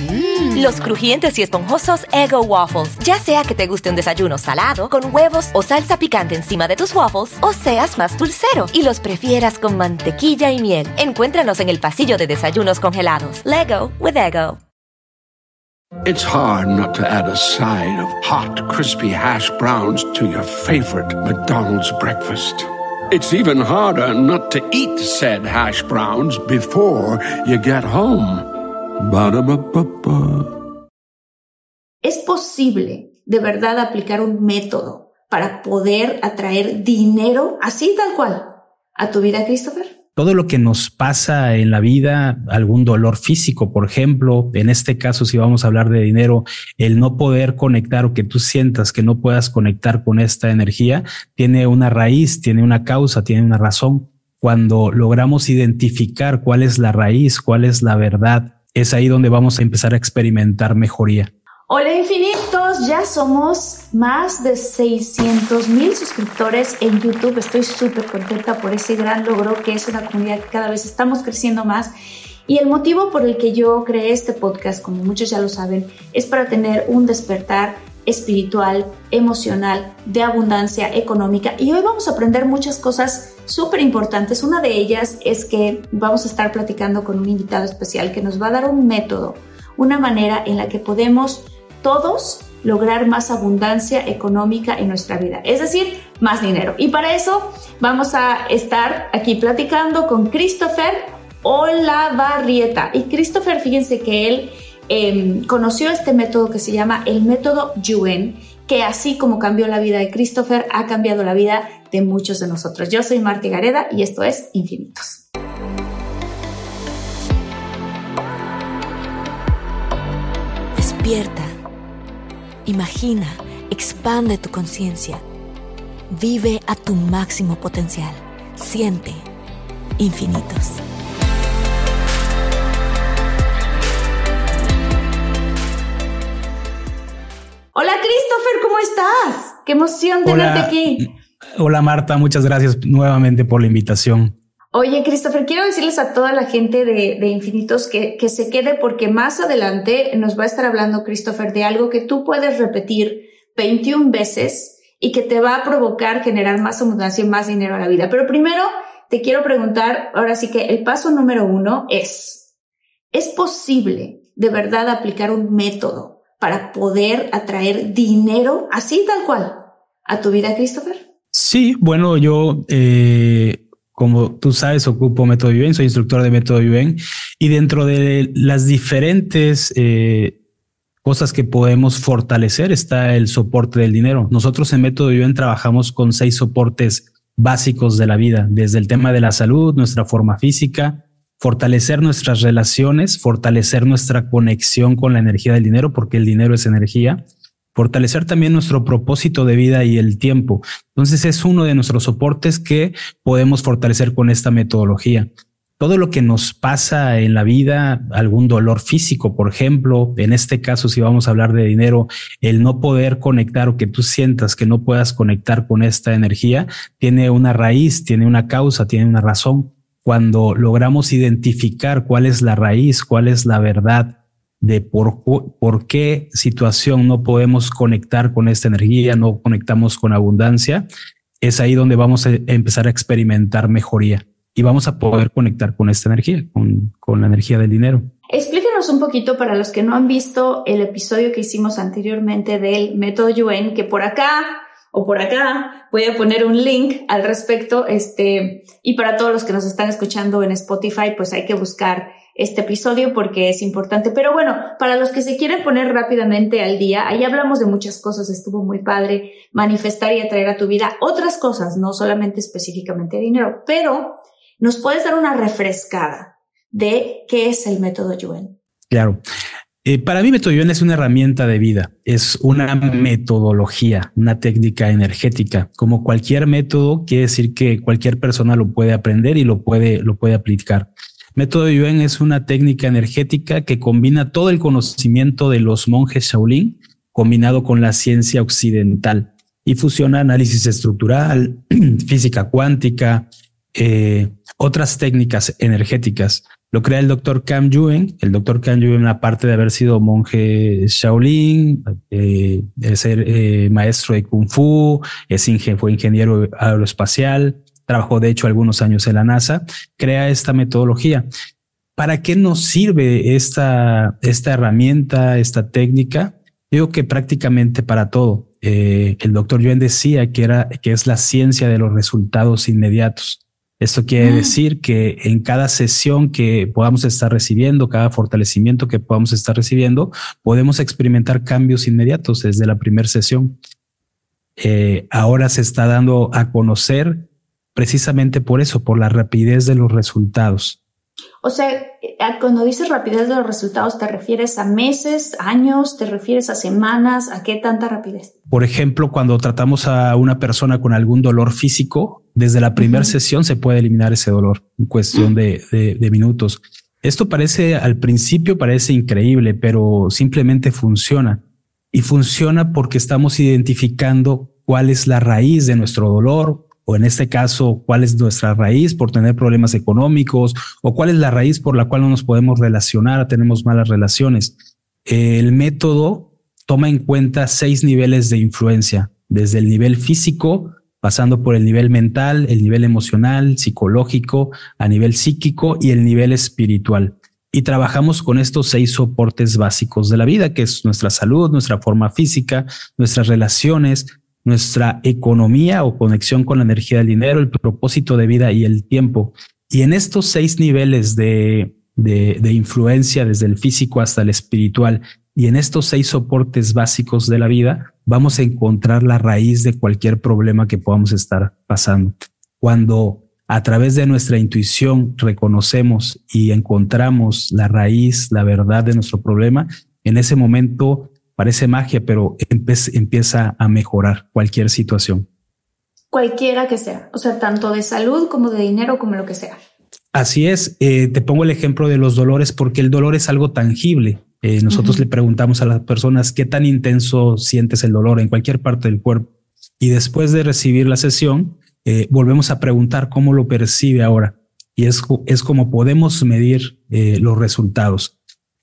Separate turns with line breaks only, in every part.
Mm. Los crujientes y esponjosos Ego Waffles. Ya sea que te guste un desayuno salado, con huevos o salsa picante encima de tus waffles, o seas más dulcero y los prefieras con mantequilla y miel. Encuéntranos en el pasillo de desayunos congelados. Lego with Ego.
It's hard not to add a side of hot, crispy hash browns to your favorite McDonald's breakfast. It's even harder not to eat said hash browns before you get home.
¿Es posible de verdad aplicar un método para poder atraer dinero así tal cual a tu vida, Christopher?
Todo lo que nos pasa en la vida, algún dolor físico, por ejemplo, en este caso, si vamos a hablar de dinero, el no poder conectar o que tú sientas que no puedas conectar con esta energía, tiene una raíz, tiene una causa, tiene una razón. Cuando logramos identificar cuál es la raíz, cuál es la verdad, es ahí donde vamos a empezar a experimentar mejoría.
Hola infinitos, ya somos más de 600 mil suscriptores en YouTube. Estoy súper contenta por ese gran logro que es una comunidad que cada vez estamos creciendo más. Y el motivo por el que yo creé este podcast, como muchos ya lo saben, es para tener un despertar espiritual, emocional, de abundancia económica. Y hoy vamos a aprender muchas cosas súper importantes. Una de ellas es que vamos a estar platicando con un invitado especial que nos va a dar un método, una manera en la que podemos todos lograr más abundancia económica en nuestra vida, es decir, más dinero. Y para eso vamos a estar aquí platicando con Christopher Olavarrieta. Y Christopher, fíjense que él Em, conoció este método que se llama el método Yuen, que así como cambió la vida de Christopher, ha cambiado la vida de muchos de nosotros. Yo soy Marta Gareda y esto es Infinitos.
Despierta, imagina, expande tu conciencia, vive a tu máximo potencial, siente infinitos.
Hola Christopher, ¿cómo estás? Qué emoción tenerte aquí.
Hola Marta, muchas gracias nuevamente por la invitación.
Oye, Christopher, quiero decirles a toda la gente de, Infinitos que, que, se quede porque más adelante nos va a estar hablando Christopher de algo que tú puedes repetir 21 veces y que te va a provocar generar más abundancia y más dinero a la vida. Pero primero te quiero preguntar, ahora sí que el paso número uno es, ¿es posible de verdad aplicar un método para poder atraer dinero así tal cual a tu vida, Christopher?
Sí, bueno, yo, eh, como tú sabes, ocupo método Viven, soy instructor de método Viven y dentro de las diferentes eh, cosas que podemos fortalecer está el soporte del dinero. Nosotros en método Viven trabajamos con seis soportes básicos de la vida, desde el tema de la salud, nuestra forma física, fortalecer nuestras relaciones, fortalecer nuestra conexión con la energía del dinero, porque el dinero es energía, fortalecer también nuestro propósito de vida y el tiempo. Entonces es uno de nuestros soportes que podemos fortalecer con esta metodología. Todo lo que nos pasa en la vida, algún dolor físico, por ejemplo, en este caso, si vamos a hablar de dinero, el no poder conectar o que tú sientas que no puedas conectar con esta energía, tiene una raíz, tiene una causa, tiene una razón cuando logramos identificar cuál es la raíz, cuál es la verdad de por, por qué situación no podemos conectar con esta energía, no conectamos con abundancia, es ahí donde vamos a empezar a experimentar mejoría y vamos a poder conectar con esta energía, con, con la energía del dinero.
Explíquenos un poquito para los que no han visto el episodio que hicimos anteriormente del método Yuen, que por acá o por acá. Voy a poner un link al respecto. Este, y para todos los que nos están escuchando en Spotify, pues hay que buscar este episodio porque es importante. Pero bueno, para los que se quieren poner rápidamente al día, ahí hablamos de muchas cosas. Estuvo muy padre manifestar y atraer a tu vida otras cosas, no solamente específicamente dinero, pero nos puedes dar una refrescada de qué es el método Yuen.
Claro. Eh, para mí, Metoyón es una herramienta de vida, es una metodología, una técnica energética. Como cualquier método, quiere decir que cualquier persona lo puede aprender y lo puede, lo puede aplicar. Método Yuen es una técnica energética que combina todo el conocimiento de los monjes Shaolin combinado con la ciencia occidental y fusiona análisis estructural, física cuántica, eh, otras técnicas energéticas. Lo crea el doctor Cam Yuen. El doctor Cam Yuen, aparte de haber sido monje Shaolin, eh, ser eh, maestro de Kung Fu, es fue ingeniero aeroespacial, trabajó de hecho algunos años en la NASA, crea esta metodología. ¿Para qué nos sirve esta, esta herramienta, esta técnica? Digo que prácticamente para todo. Eh, el doctor Yuen decía que, era, que es la ciencia de los resultados inmediatos. Esto quiere mm. decir que en cada sesión que podamos estar recibiendo, cada fortalecimiento que podamos estar recibiendo, podemos experimentar cambios inmediatos desde la primera sesión. Eh, ahora se está dando a conocer precisamente por eso, por la rapidez de los resultados.
O sea, cuando dices rapidez de los resultados, ¿te refieres a meses, años? ¿Te refieres a semanas? ¿A qué tanta rapidez?
Por ejemplo, cuando tratamos a una persona con algún dolor físico, desde la primera sesión se puede eliminar ese dolor en cuestión de, de minutos. Esto parece, al principio parece increíble, pero simplemente funciona. Y funciona porque estamos identificando cuál es la raíz de nuestro dolor, o en este caso, cuál es nuestra raíz por tener problemas económicos o cuál es la raíz por la cual no nos podemos relacionar, tenemos malas relaciones. El método toma en cuenta seis niveles de influencia, desde el nivel físico, pasando por el nivel mental, el nivel emocional, psicológico, a nivel psíquico y el nivel espiritual. Y trabajamos con estos seis soportes básicos de la vida, que es nuestra salud, nuestra forma física, nuestras relaciones, nuestra economía o conexión con la energía del dinero, el propósito de vida y el tiempo. Y en estos seis niveles de, de, influencia, desde el físico hasta el espiritual, y en estos seis soportes básicos de la vida, vamos a encontrar la raíz de cualquier problema que podamos estar pasando. Cuando a través de nuestra intuición reconocemos y encontramos la raíz, la verdad de nuestro problema, en ese momento Parece magia, pero empieza a mejorar cualquier situación.
Cualquiera que sea, o sea, tanto de salud como de dinero, como lo que sea.
Así es, eh, te pongo el ejemplo de los dolores porque el dolor es algo tangible. Eh, nosotros le preguntamos a las personas qué tan intenso sientes el dolor en cualquier parte del cuerpo. Y después de recibir la sesión, eh, volvemos a preguntar cómo lo percibe ahora. Y es, es como podemos medir los resultados.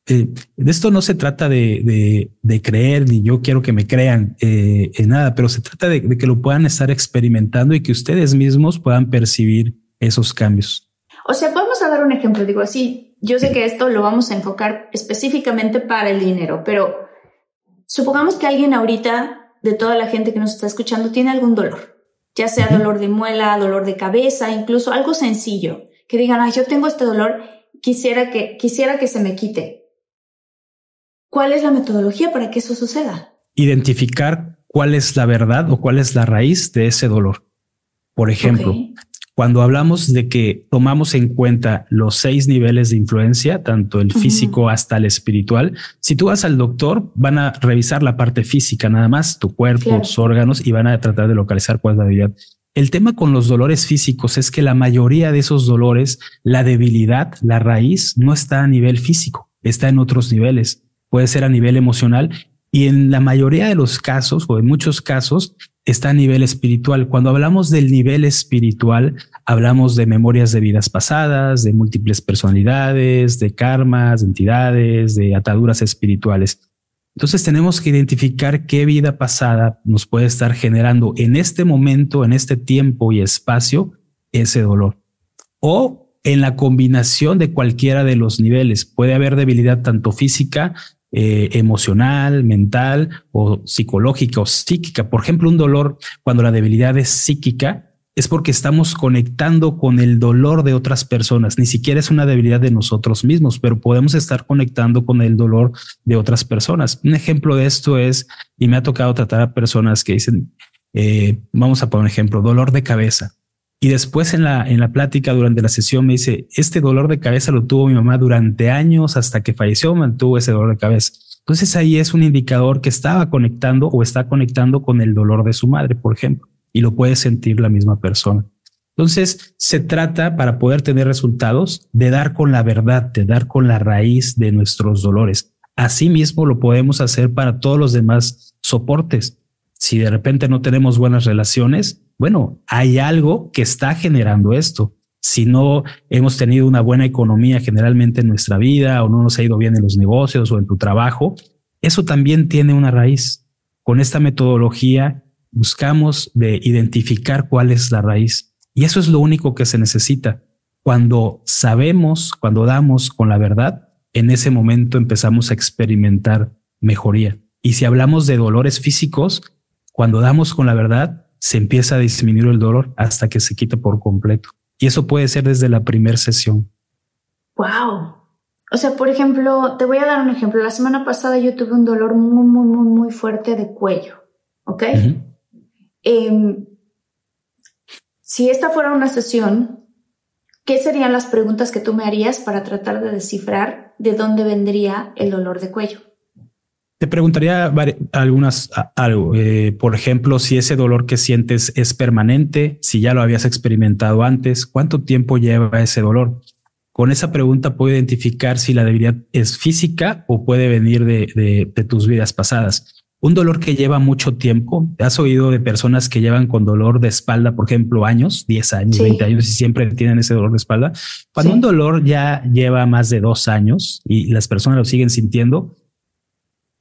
Eh, de esto no se trata de, creer, ni yo quiero que me crean eh, en nada, pero se trata de, que lo puedan estar experimentando y que ustedes mismos puedan percibir esos cambios.
O sea, podemos dar un ejemplo, digo así, yo sé que esto lo vamos a enfocar específicamente para el dinero, pero supongamos que alguien ahorita, de toda la gente que nos está escuchando, tiene algún dolor, ya sea dolor de muela, dolor de cabeza, incluso algo sencillo, que digan, ay, yo tengo este dolor, quisiera que, quisiera que se me quite ¿Cuál es la metodología para que eso suceda?
Identificar cuál es la verdad o cuál es la raíz de ese dolor. Por ejemplo, cuando hablamos de que tomamos en cuenta los seis niveles de influencia, tanto el físico hasta el espiritual, si tú vas al doctor, van a revisar la parte física nada más, tu cuerpo, tus órganos, y van a tratar de localizar cuál es la debilidad. El tema con los dolores físicos es que la mayoría de esos dolores, la debilidad, la raíz, no está a nivel físico, está en otros niveles puede ser a nivel emocional y en la mayoría de los casos o en muchos casos está a nivel espiritual. Cuando hablamos del nivel espiritual, hablamos de memorias de vidas pasadas, de múltiples personalidades, de karmas, de entidades, de ataduras espirituales. Entonces tenemos que identificar qué vida pasada nos puede estar generando en este momento, en este tiempo y espacio, ese dolor. O en la combinación de cualquiera de los niveles. Puede haber debilidad tanto física eh, emocional, mental o psicológica o psíquica. Por ejemplo, un dolor cuando la debilidad es psíquica es porque estamos conectando con el dolor de otras personas. Ni siquiera es una debilidad de nosotros mismos, pero podemos estar conectando con el dolor de otras personas. Un ejemplo de esto es, y me ha tocado tratar a personas que dicen, eh, vamos a poner un ejemplo, dolor de cabeza. Y después en la, en la plática durante la sesión me dice, este dolor de cabeza lo tuvo mi mamá durante años hasta que falleció, mantuvo ese dolor de cabeza. Entonces ahí es un indicador que estaba conectando o está conectando con el dolor de su madre, por ejemplo, y lo puede sentir la misma persona. Entonces, se trata para poder tener resultados de dar con la verdad, de dar con la raíz de nuestros dolores. Asimismo, lo podemos hacer para todos los demás soportes. Si de repente no tenemos buenas relaciones, bueno, hay algo que está generando esto. Si no hemos tenido una buena economía generalmente en nuestra vida o no nos ha ido bien en los negocios o en tu trabajo, eso también tiene una raíz. Con esta metodología buscamos de identificar cuál es la raíz. Y eso es lo único que se necesita. Cuando sabemos, cuando damos con la verdad, en ese momento empezamos a experimentar mejoría. Y si hablamos de dolores físicos, cuando damos con la verdad, se empieza a disminuir el dolor hasta que se quita por completo. Y eso puede ser desde la primera sesión.
Wow. O sea, por ejemplo, te voy a dar un ejemplo. La semana pasada yo tuve un dolor muy, muy, muy, muy fuerte de cuello. ¿Ok? Em, si esta fuera una sesión, ¿qué serían las preguntas que tú me harías para tratar de descifrar de dónde vendría el dolor de cuello?
Te preguntaría algunas algo, eh, por ejemplo, si ese dolor que sientes es permanente, si ya lo habías experimentado antes, cuánto tiempo lleva ese dolor. Con esa pregunta puedo identificar si la debilidad es física o puede venir de, de tus vidas pasadas. Un dolor que lleva mucho tiempo. Has oído de personas que llevan con dolor de espalda, por ejemplo, años, 10 años, 20 años y siempre tienen ese dolor de espalda. Cuando un dolor ya lleva más de dos años y las personas lo siguen sintiendo,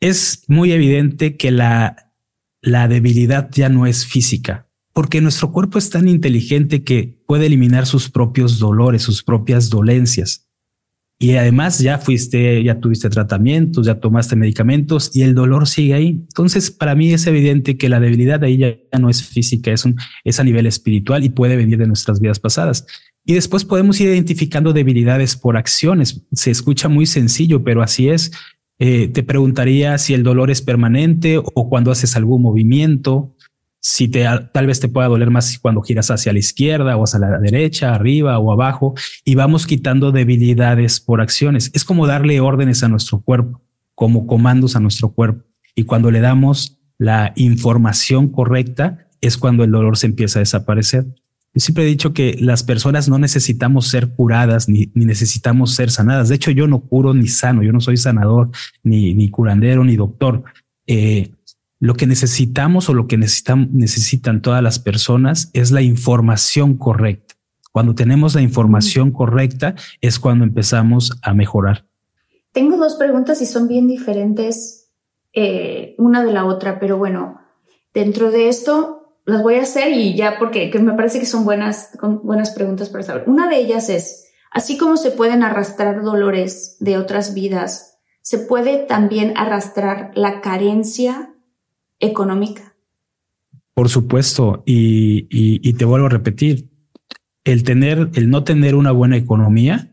es muy evidente que la, la debilidad ya no es física, porque nuestro cuerpo es tan inteligente que puede eliminar sus propios dolores, sus propias dolencias. Y además ya fuiste, ya tuviste tratamientos, ya tomaste medicamentos y el dolor sigue ahí. Entonces, para mí es evidente que la debilidad ahí ya, no es física, es, es a nivel espiritual y puede venir de nuestras vidas pasadas. Y después podemos ir identificando debilidades por acciones. Se escucha muy sencillo, pero así es. Eh, te preguntaría si el dolor es permanente o cuando haces algún movimiento, si te, tal vez te pueda doler más cuando giras hacia la izquierda o hacia la derecha, arriba o abajo, y vamos quitando debilidades por acciones. Es como darle órdenes a nuestro cuerpo, como comandos a nuestro cuerpo. Y cuando le damos la información correcta, es cuando el dolor se empieza a desaparecer. Yo siempre he dicho que las personas no necesitamos ser curadas ni, necesitamos ser sanadas. De hecho, yo no curo ni sano, yo no soy sanador, ni, ni curandero, ni doctor. Eh, lo que necesitamos o lo que necesitan, necesitan todas las personas es la información correcta. Cuando tenemos la información correcta es cuando empezamos a mejorar.
Tengo dos preguntas y son bien diferentes eh, una de la otra, pero bueno, dentro de esto las voy a hacer y ya porque me parece que son buenas, buenas preguntas para saber. Una de ellas es, así como se pueden arrastrar dolores de otras vidas, se puede también arrastrar la carencia económica.
Por supuesto, y, te vuelvo a repetir, el tener, el no tener una buena economía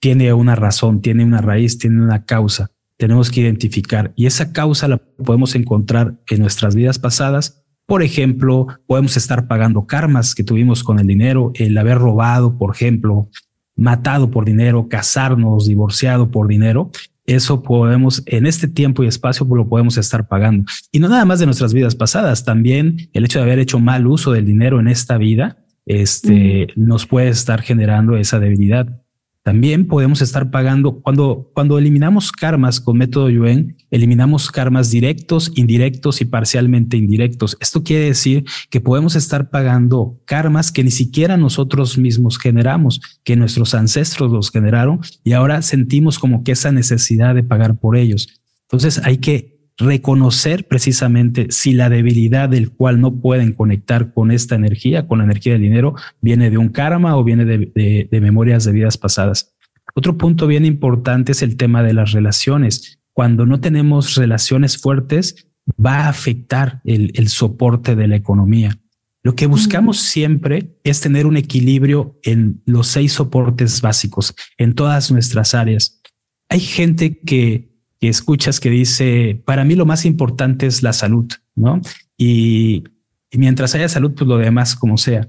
tiene una razón, tiene una raíz, tiene una causa. Tenemos que identificar y esa causa la podemos encontrar en nuestras vidas pasadas. Por ejemplo, podemos estar pagando karmas que tuvimos con el dinero, el haber robado, por ejemplo, matado por dinero, casarnos, divorciado por dinero eso podemos, en este tiempo y espacio, pues lo podemos estar pagando. Y no nada más de nuestras vidas pasadas, también el hecho de haber hecho mal uso del dinero en esta vida, este, nos puede estar generando esa debilidad. También podemos estar pagando cuando, cuando eliminamos karmas con método Yuen, eliminamos karmas directos, indirectos y parcialmente indirectos. Esto quiere decir que podemos estar pagando karmas que ni siquiera nosotros mismos generamos, que nuestros ancestros los generaron y ahora sentimos como que esa necesidad de pagar por ellos. Entonces hay que reconocer precisamente si la debilidad del cual no pueden conectar con esta energía, con la energía del dinero, viene de un karma o viene de, memorias de vidas pasadas. Otro punto bien importante es el tema de las relaciones. Cuando no tenemos relaciones fuertes, va a afectar el, el soporte de la economía. Lo que buscamos siempre es tener un equilibrio en los seis soportes básicos, en todas nuestras áreas. Hay gente que que escuchas que dice, para mí lo más importante es la salud, ¿no? Y, mientras haya salud, pues lo demás como sea.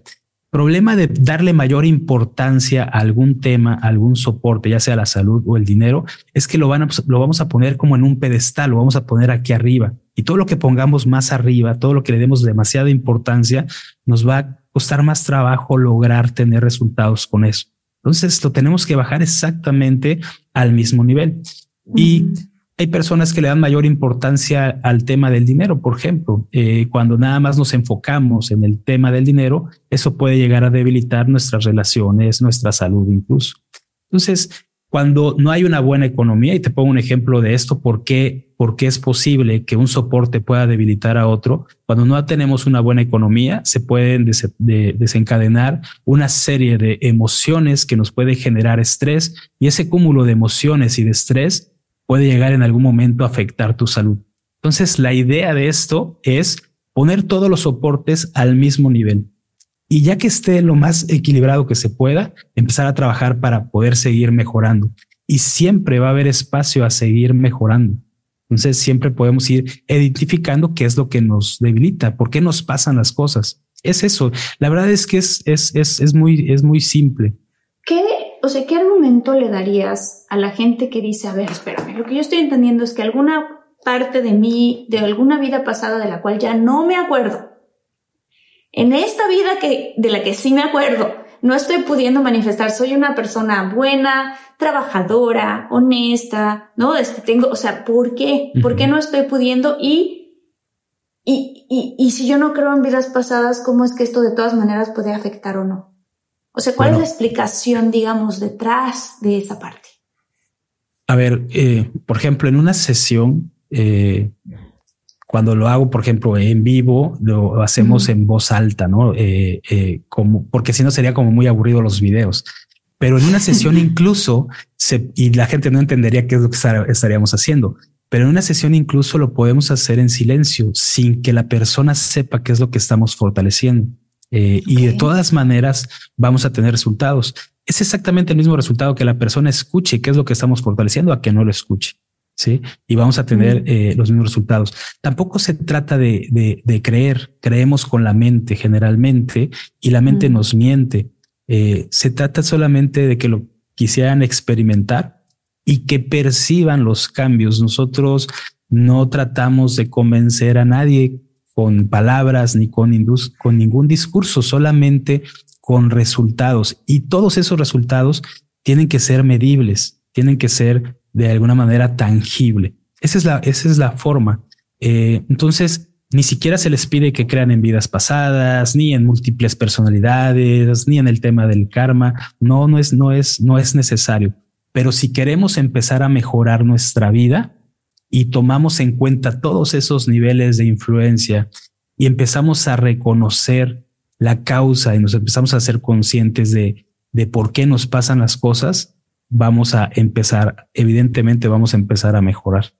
problema de darle mayor importancia a algún tema, a algún soporte, ya sea la salud o el dinero, es que lo, van lo vamos a poner como en un pedestal, lo vamos a poner aquí arriba. Y todo lo que pongamos más arriba, todo lo que le demos demasiada importancia, nos va a costar más trabajo lograr tener resultados con eso. Entonces lo tenemos que bajar exactamente al mismo nivel. Y hay personas que le dan mayor importancia al tema del dinero, por ejemplo. Eh, cuando nada más nos enfocamos en el tema del dinero, eso puede llegar a debilitar nuestras relaciones, nuestra salud incluso. Entonces, cuando no hay una buena economía, y te pongo un ejemplo de esto, ¿por qué, por qué es posible que un soporte pueda debilitar a otro? Cuando no tenemos una buena economía, se pueden desencadenar una serie de emociones que nos puede generar estrés y ese cúmulo de emociones y de estrés puede llegar en algún momento a afectar tu salud. Entonces, la idea de esto es poner todos los soportes al mismo nivel. Y ya que esté lo más equilibrado que se pueda, empezar a trabajar para poder seguir mejorando. Y siempre va a haber espacio a seguir mejorando. Entonces siempre podemos ir identificando qué es lo que nos debilita, por qué nos pasan las cosas. Es eso. La verdad es que es, es, es, es muy, es muy simple.
¿Qué o sea, ¿qué argumento le darías a la gente que dice, a ver, espérame, lo que yo estoy entendiendo es que alguna parte de mí, de alguna vida pasada de la cual ya no me acuerdo, en esta vida que, de la que sí me acuerdo, no estoy pudiendo manifestar, soy una persona buena, trabajadora, honesta, ¿no? Este, tengo, o sea, ¿por qué? ¿Por qué no estoy pudiendo? Y, y, y, y si yo no creo en vidas pasadas, ¿cómo es que esto de todas maneras puede afectar o no? O sea, ¿cuál es la explicación, digamos, detrás de esa parte?
A ver, eh, por ejemplo, en una sesión, eh, cuando lo hago, por ejemplo, en vivo, lo hacemos en voz alta, ¿no? Eh, como, porque si no sería como muy aburrido los videos. Pero en una sesión incluso, se, y la gente no entendería qué es lo que estaríamos haciendo, pero en una sesión incluso lo podemos hacer en silencio, sin que la persona sepa qué es lo que estamos fortaleciendo. Eh, y de todas maneras vamos a tener resultados. Es exactamente el mismo resultado que la persona escuche qué es lo que estamos fortaleciendo a que no lo escuche. Sí, y vamos a tener eh, los mismos resultados. Tampoco se trata de, de, creer, creemos con la mente generalmente y la mente nos miente. Eh, se trata solamente de que lo quisieran experimentar y que perciban los cambios. Nosotros no tratamos de convencer a nadie con palabras ni con, con ningún discurso, solamente con resultados. Y todos esos resultados tienen que ser medibles, tienen que ser de alguna manera tangible. Esa es la, esa es la forma. Eh, entonces, ni siquiera se les pide que crean en vidas pasadas, ni en múltiples personalidades, ni en el tema del karma. No, no es, no es, no es necesario. Pero si queremos empezar a mejorar nuestra vida, y tomamos en cuenta todos esos niveles de influencia y empezamos a reconocer la causa y nos empezamos a ser conscientes de, de por qué nos pasan las cosas, vamos a empezar, evidentemente vamos a empezar a mejorar.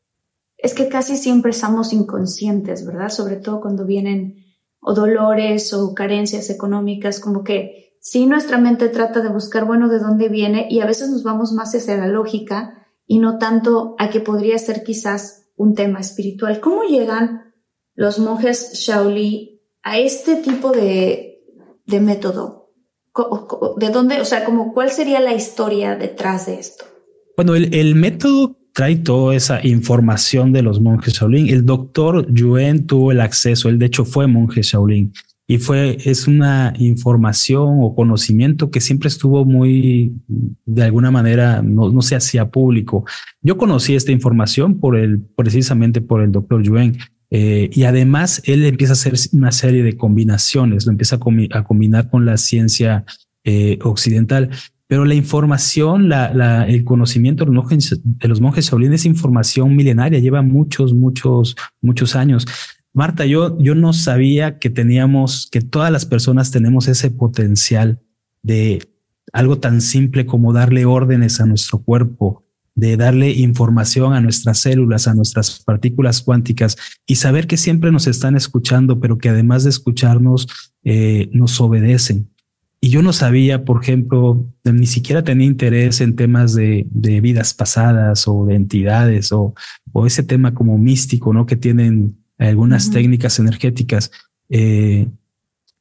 Es que casi siempre estamos inconscientes, ¿verdad? Sobre todo cuando vienen o dolores o carencias económicas, como que si nuestra mente trata de buscar, bueno, de dónde viene y a veces nos vamos más hacia la lógica y no tanto a que podría ser quizás un tema espiritual. ¿Cómo llegan los monjes Shaolin a este tipo de, de método? ¿De dónde, o sea, como cuál sería la historia detrás de esto?
Bueno, el, el método trae toda esa información de los monjes Shaolin. El doctor Yuen tuvo el acceso, él de hecho fue monje Shaolin y fue, es una información o conocimiento que siempre estuvo muy, de alguna manera, no, no se hacía público. Yo conocí esta información por el, precisamente por el doctor Yuen. Eh, y además él empieza a hacer una serie de combinaciones, lo empieza a, combinar con la ciencia eh, occidental. Pero la información, la, la, el conocimiento de los monjes, de los monjes Shaolin es información milenaria, lleva muchos, muchos, muchos años. Marta, yo, yo no sabía que teníamos, que todas las personas tenemos ese potencial de algo tan simple como darle órdenes a nuestro cuerpo, de darle información a nuestras células, a nuestras partículas cuánticas y saber que siempre nos están escuchando, pero que además de escucharnos, eh, nos obedecen. Y yo no sabía, por ejemplo, ni siquiera tenía interés en temas de, de vidas pasadas o de entidades o, o, ese tema como místico, ¿no? Que tienen algunas técnicas energéticas. Eh,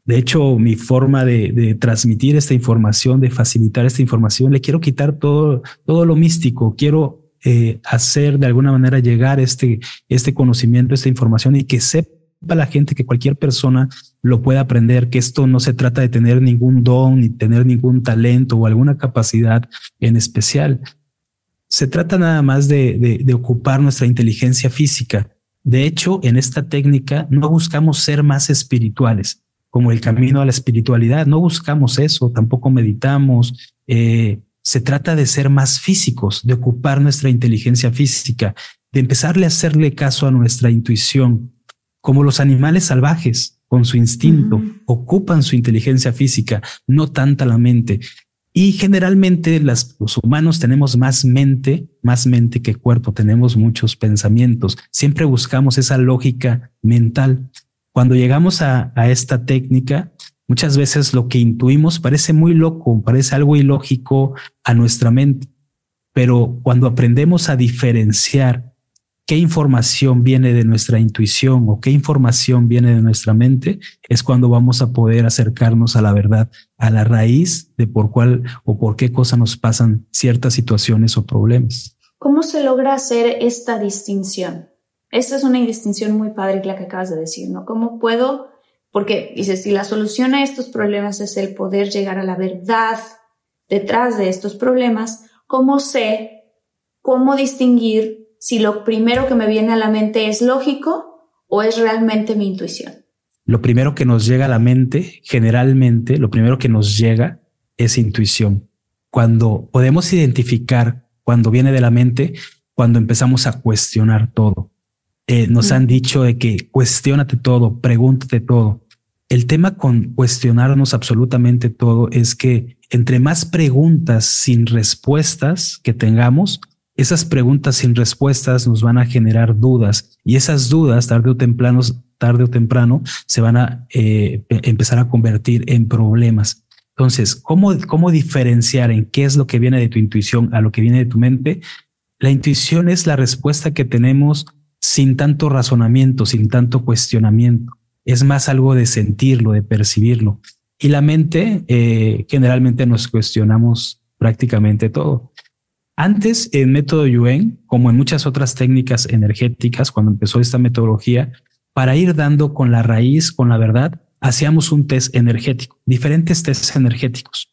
De hecho, mi forma de, transmitir esta información, de facilitar esta información, le quiero quitar todo, todo lo místico. Quiero eh, hacer de alguna manera llegar este, este conocimiento, esta información y que sepa la gente que cualquier persona lo pueda aprender, que esto no se trata de tener ningún don ni tener ningún talento o alguna capacidad en especial. Se trata nada más de, de ocupar nuestra inteligencia física. De hecho, en esta técnica no buscamos ser más espirituales como el camino a la espiritualidad. No buscamos eso, tampoco meditamos. Eh, se trata de ser más físicos, de ocupar nuestra inteligencia física, de empezarle a hacerle caso a nuestra intuición, como los animales salvajes, con su instinto, ocupan su inteligencia física, no tanta la mente. Y generalmente los humanos tenemos más mente, más mente que cuerpo, tenemos muchos pensamientos. Siempre buscamos esa lógica mental. Cuando llegamos a, esta técnica, muchas veces lo que intuimos parece muy loco, parece algo ilógico a nuestra mente, pero cuando aprendemos a diferenciar qué información viene de nuestra intuición o qué información viene de nuestra mente, es cuando vamos a poder acercarnos a la verdad, a la raíz de por cuál o por qué cosa nos pasan ciertas situaciones o problemas.
¿Cómo se logra hacer esta distinción? Esta es una distinción muy padre la que acabas de decir, ¿no? ¿Cómo puedo? Porque dices, si la solución a estos problemas es el poder llegar a la verdad detrás de estos problemas, ¿cómo sé cómo distinguir si lo primero que me viene a la mente es lógico o es realmente mi intuición?
Lo primero que nos llega a la mente, generalmente, lo primero que nos llega es intuición. Cuando podemos identificar cuando viene de la mente, cuando empezamos a cuestionar todo. Eh, nos han dicho de que cuestionate todo, pregúntate todo. El tema con cuestionarnos absolutamente todo es que entre más preguntas sin respuestas que tengamos, esas preguntas sin respuestas nos van a generar dudas y esas dudas tarde o temprano, tarde o temprano se van a eh, empezar a convertir en problemas. Entonces, ¿cómo, ¿cómo diferenciar en qué es lo que viene de tu intuición a lo que viene de tu mente? La intuición es la respuesta que tenemos sin tanto razonamiento, sin tanto cuestionamiento. Es más algo de sentirlo, de percibirlo. Y la mente, eh, generalmente nos cuestionamos prácticamente todo. Antes, en método Yuen, como en muchas otras técnicas energéticas, cuando empezó esta metodología, para ir dando con la raíz, con la verdad, hacíamos un test energético, diferentes tests energéticos.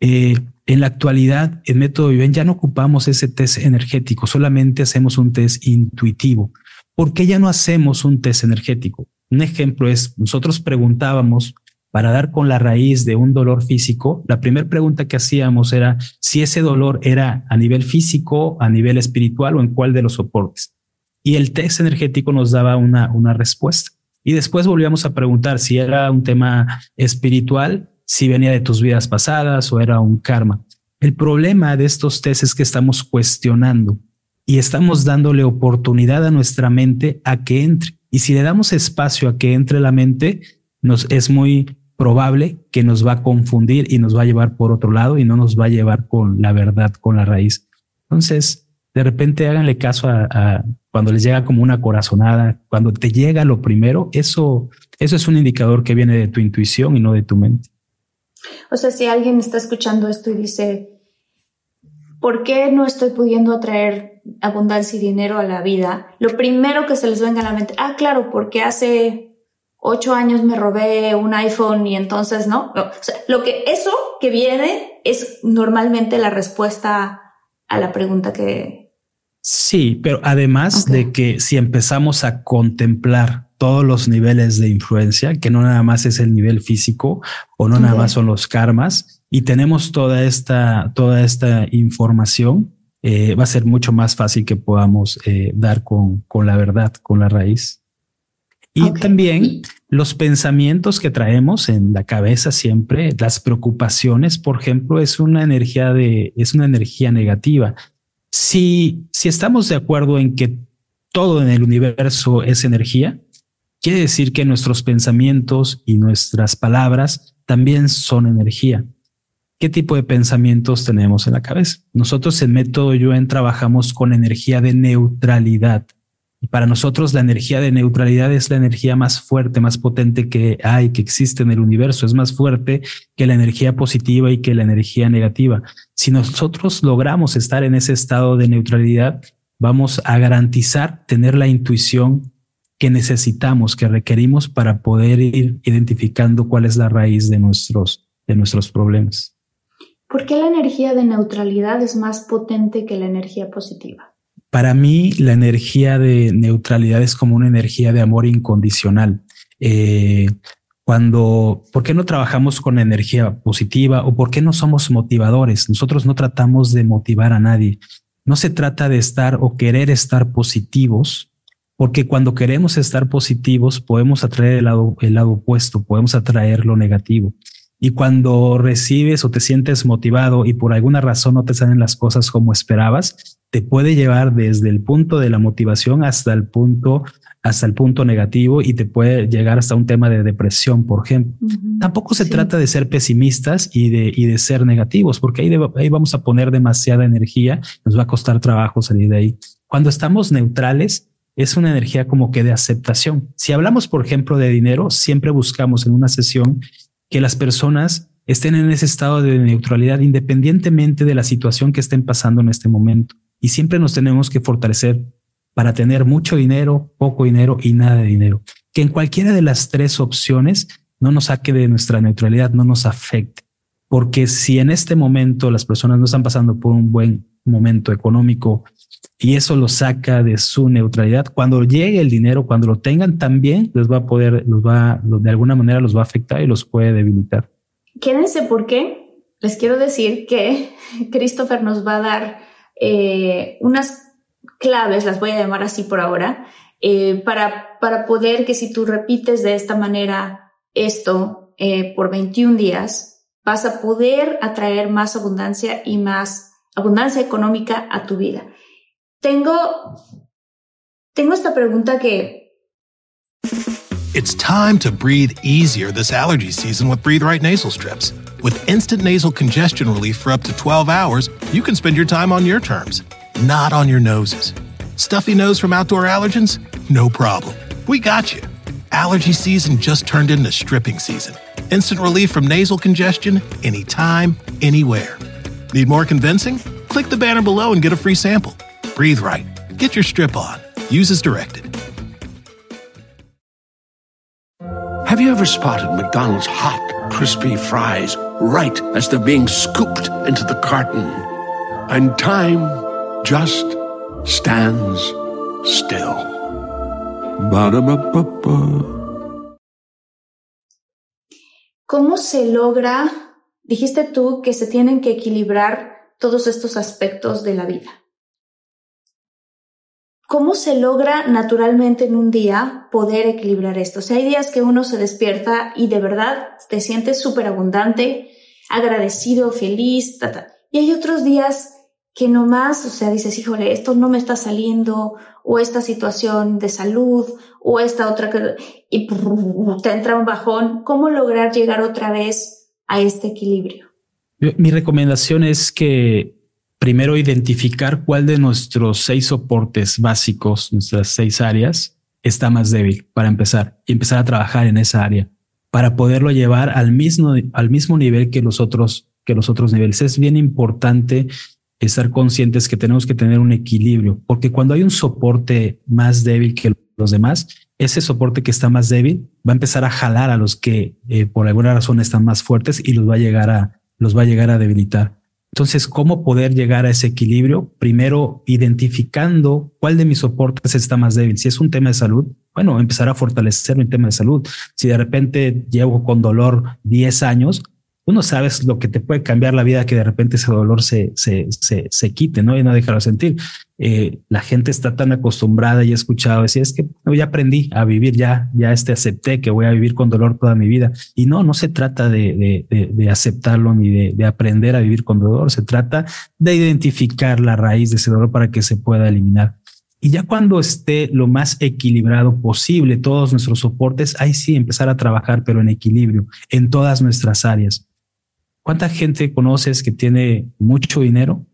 Eh, en la actualidad, en método Viven ya no ocupamos ese test energético, solamente hacemos un test intuitivo. ¿Por qué ya no hacemos un test energético? Un ejemplo es, nosotros preguntábamos para dar con la raíz de un dolor físico, la primera pregunta que hacíamos era si ese dolor era a nivel físico, a nivel espiritual o en cuál de los soportes. Y el test energético nos daba una, una respuesta. Y después volvíamos a preguntar si era un tema espiritual si venía de tus vidas pasadas o era un karma. El problema de estos test es que estamos cuestionando y estamos dándole oportunidad a nuestra mente a que entre. Y si le damos espacio a que entre la mente, nos es muy probable que nos va a confundir y nos va a llevar por otro lado y no nos va a llevar con la verdad, con la raíz. Entonces, de repente háganle caso a, cuando les llega como una corazonada, cuando te llega lo primero, eso, eso es un indicador que viene de tu intuición y no de tu mente.
O sea, si alguien está escuchando esto y dice, ¿por qué no estoy pudiendo atraer abundancia y dinero a la vida? Lo primero que se les venga a la mente, ah, claro, porque hace ocho años me robé un iPhone y entonces no. O sea, lo que eso que viene es normalmente la respuesta a la pregunta que.
Sí, pero además de que si empezamos a contemplar todos los niveles de influencia, que no nada más es el nivel físico o no nada más son los karmas, y tenemos toda esta, toda esta información, eh, va a ser mucho más fácil que podamos eh, dar con, con la verdad, con la raíz. Y también los pensamientos que traemos en la cabeza siempre, las preocupaciones, por ejemplo, es una energía de, es una energía negativa. Si, si estamos de acuerdo en que todo en el universo es energía, Quiere decir que nuestros pensamientos y nuestras palabras también son energía. ¿Qué tipo de pensamientos tenemos en la cabeza? Nosotros en Método Yuen trabajamos con energía de neutralidad. Para nosotros la energía de neutralidad es la energía más fuerte, más potente que hay, que existe en el universo. Es más fuerte que la energía positiva y que la energía negativa. Si nosotros logramos estar en ese estado de neutralidad, vamos a garantizar tener la intuición que necesitamos, que requerimos para poder ir identificando cuál es la raíz de nuestros, de nuestros problemas.
¿Por qué la energía de neutralidad es más potente que la energía positiva?
Para mí, la energía de neutralidad es como una energía de amor incondicional. Eh, cuando, ¿por qué no trabajamos con energía positiva o por qué no somos motivadores? Nosotros no tratamos de motivar a nadie. No se trata de estar o querer estar positivos, porque cuando queremos estar positivos podemos atraer el lado, el lado opuesto, podemos atraer lo negativo. Y cuando recibes o te sientes motivado y por alguna razón no te salen las cosas como esperabas, te puede llevar desde el punto de la motivación hasta el punto hasta el punto negativo y te puede llegar hasta un tema de depresión, por ejemplo. Tampoco se trata de ser pesimistas y de, y de ser negativos, porque ahí, ahí vamos a poner demasiada energía, nos va a costar trabajo salir de ahí. Cuando estamos neutrales, es una energía como que de aceptación. Si hablamos, por ejemplo, de dinero, siempre buscamos en una sesión que las personas estén en ese estado de neutralidad independientemente de la situación que estén pasando en este momento. Y siempre nos tenemos que fortalecer para tener mucho dinero, poco dinero y nada de dinero. Que en cualquiera de las tres opciones no nos saque de nuestra neutralidad, no nos afecte. Porque si en este momento las personas no están pasando por un buen momento económico y eso lo saca de su neutralidad, cuando llegue el dinero, cuando lo tengan también, les va a poder, los va, de alguna manera los va a afectar y los puede debilitar.
Quédense porque les quiero decir que Christopher nos va a dar eh, unas claves, las voy a llamar así por ahora, eh, para, para poder que si tú repites de esta manera esto eh, por 21 días, vas a poder atraer más abundancia y más abundancia económica a tu vida. Tengo, tengo esta pregunta que...
It's time to breathe easier this allergy season with Breathe Right nasal strips. With instant nasal congestion relief for up to 12 hours, you can spend your time on your terms, not on your noses. Stuffy nose from outdoor allergens? No problem. We got you. Allergy season just turned into stripping season. Instant relief from nasal congestion anytime, anywhere. Need more convincing? Click the banner below and get a free sample. Breathe right. Get your strip on. Use as directed.
Have you ever spotted McDonald's hot, crispy fries right as they're being scooped into the carton? And time just stands still. Ba-da-ba-ba-ba.
¿Cómo se logra, dijiste tú, que se tienen que equilibrar todos estos aspectos de la vida? ¿Cómo se logra naturalmente en un día poder equilibrar esto? O sea, hay días que uno se despierta y de verdad te sientes súper abundante, agradecido, feliz, y hay otros días que nomás, o sea, dices, híjole, esto no me está saliendo, o esta situación de salud, o esta otra, y te entra un bajón. ¿Cómo lograr llegar otra vez a este equilibrio?
Mi recomendación es que primero identificar cuál de nuestros seis soportes básicos, nuestras seis áreas, está más débil para empezar y empezar a trabajar en esa área para poderlo llevar al mismo, al mismo nivel que los otros, que los otros niveles. Es bien importante estar conscientes que tenemos que tener un equilibrio, porque cuando hay un soporte más débil que los demás, ese soporte que está más débil va a empezar a jalar a los que eh, por alguna razón están más fuertes y los va a llegar a, los va a llegar a debilitar. Entonces, ¿cómo poder llegar a ese equilibrio? Primero, identificando cuál de mis soportes está más débil. Si es un tema de salud, bueno, empezar a fortalecer mi tema de salud. Si de repente llevo con dolor 10 años, uno sabes lo que te puede cambiar la vida, que de repente ese dolor se, se, se, se quite, ¿no? Y no dejarlo sentir. Eh, la gente está tan acostumbrada y he escuchado decir, es que ya aprendí a vivir, ya, ya este acepté que voy a vivir con dolor toda mi vida. Y no, no se trata de, de, de, aceptarlo ni de, de aprender a vivir con dolor, se trata de identificar la raíz de ese dolor para que se pueda eliminar. Y ya cuando esté lo más equilibrado posible todos nuestros soportes, ahí sí empezar a trabajar, pero en equilibrio, en todas nuestras áreas. ¿Cuánta gente conoces que tiene mucho dinero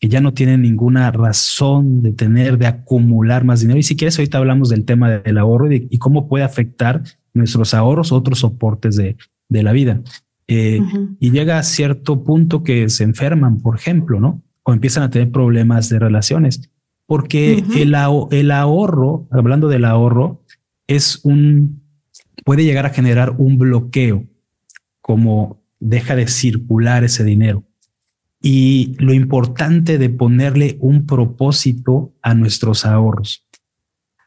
que ya no tienen ninguna razón de tener, de acumular más dinero. Y si quieres, ahorita hablamos del tema del ahorro y, cómo puede afectar nuestros ahorros, otros soportes de, de la vida. Eh, y llega a cierto punto que se enferman, por ejemplo, ¿no? O empiezan a tener problemas de relaciones. Porque el, el ahorro, hablando del ahorro, es un, puede llegar a generar un bloqueo, como deja de circular ese dinero. Y lo importante de ponerle un propósito a nuestros ahorros.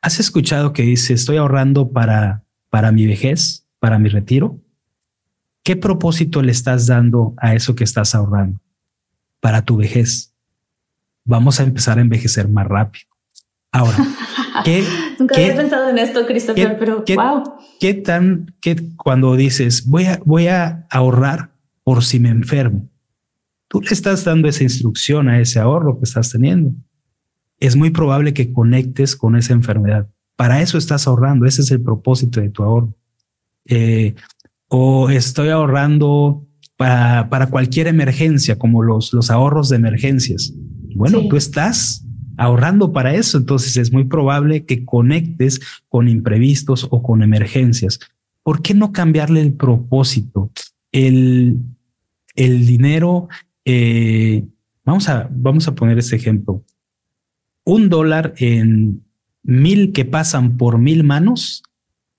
¿Has escuchado que dice, estoy ahorrando para, para mi vejez, para mi retiro? ¿Qué propósito le estás dando a eso que estás ahorrando? Para tu vejez. Vamos a empezar a envejecer más rápido. Ahora,
¿qué, Nunca había pensado en esto, Christopher, pero wow.
¿Qué tan, qué cuando dices voy a, voy a ahorrar por si me enfermo? Tú le estás dando esa instrucción a ese ahorro que estás teniendo. Es muy probable que conectes con esa enfermedad. Para eso estás ahorrando. Ese es el propósito de tu ahorro. Eh, o estoy ahorrando para, para cualquier emergencia, como los, los ahorros de emergencias. Bueno, tú estás ahorrando para eso, entonces es muy probable que conectes con imprevistos o con emergencias. ¿Por qué no cambiarle el propósito? El, el dinero, eh, vamos, a, vamos a poner este ejemplo. Un dólar en mil que pasan por mil manos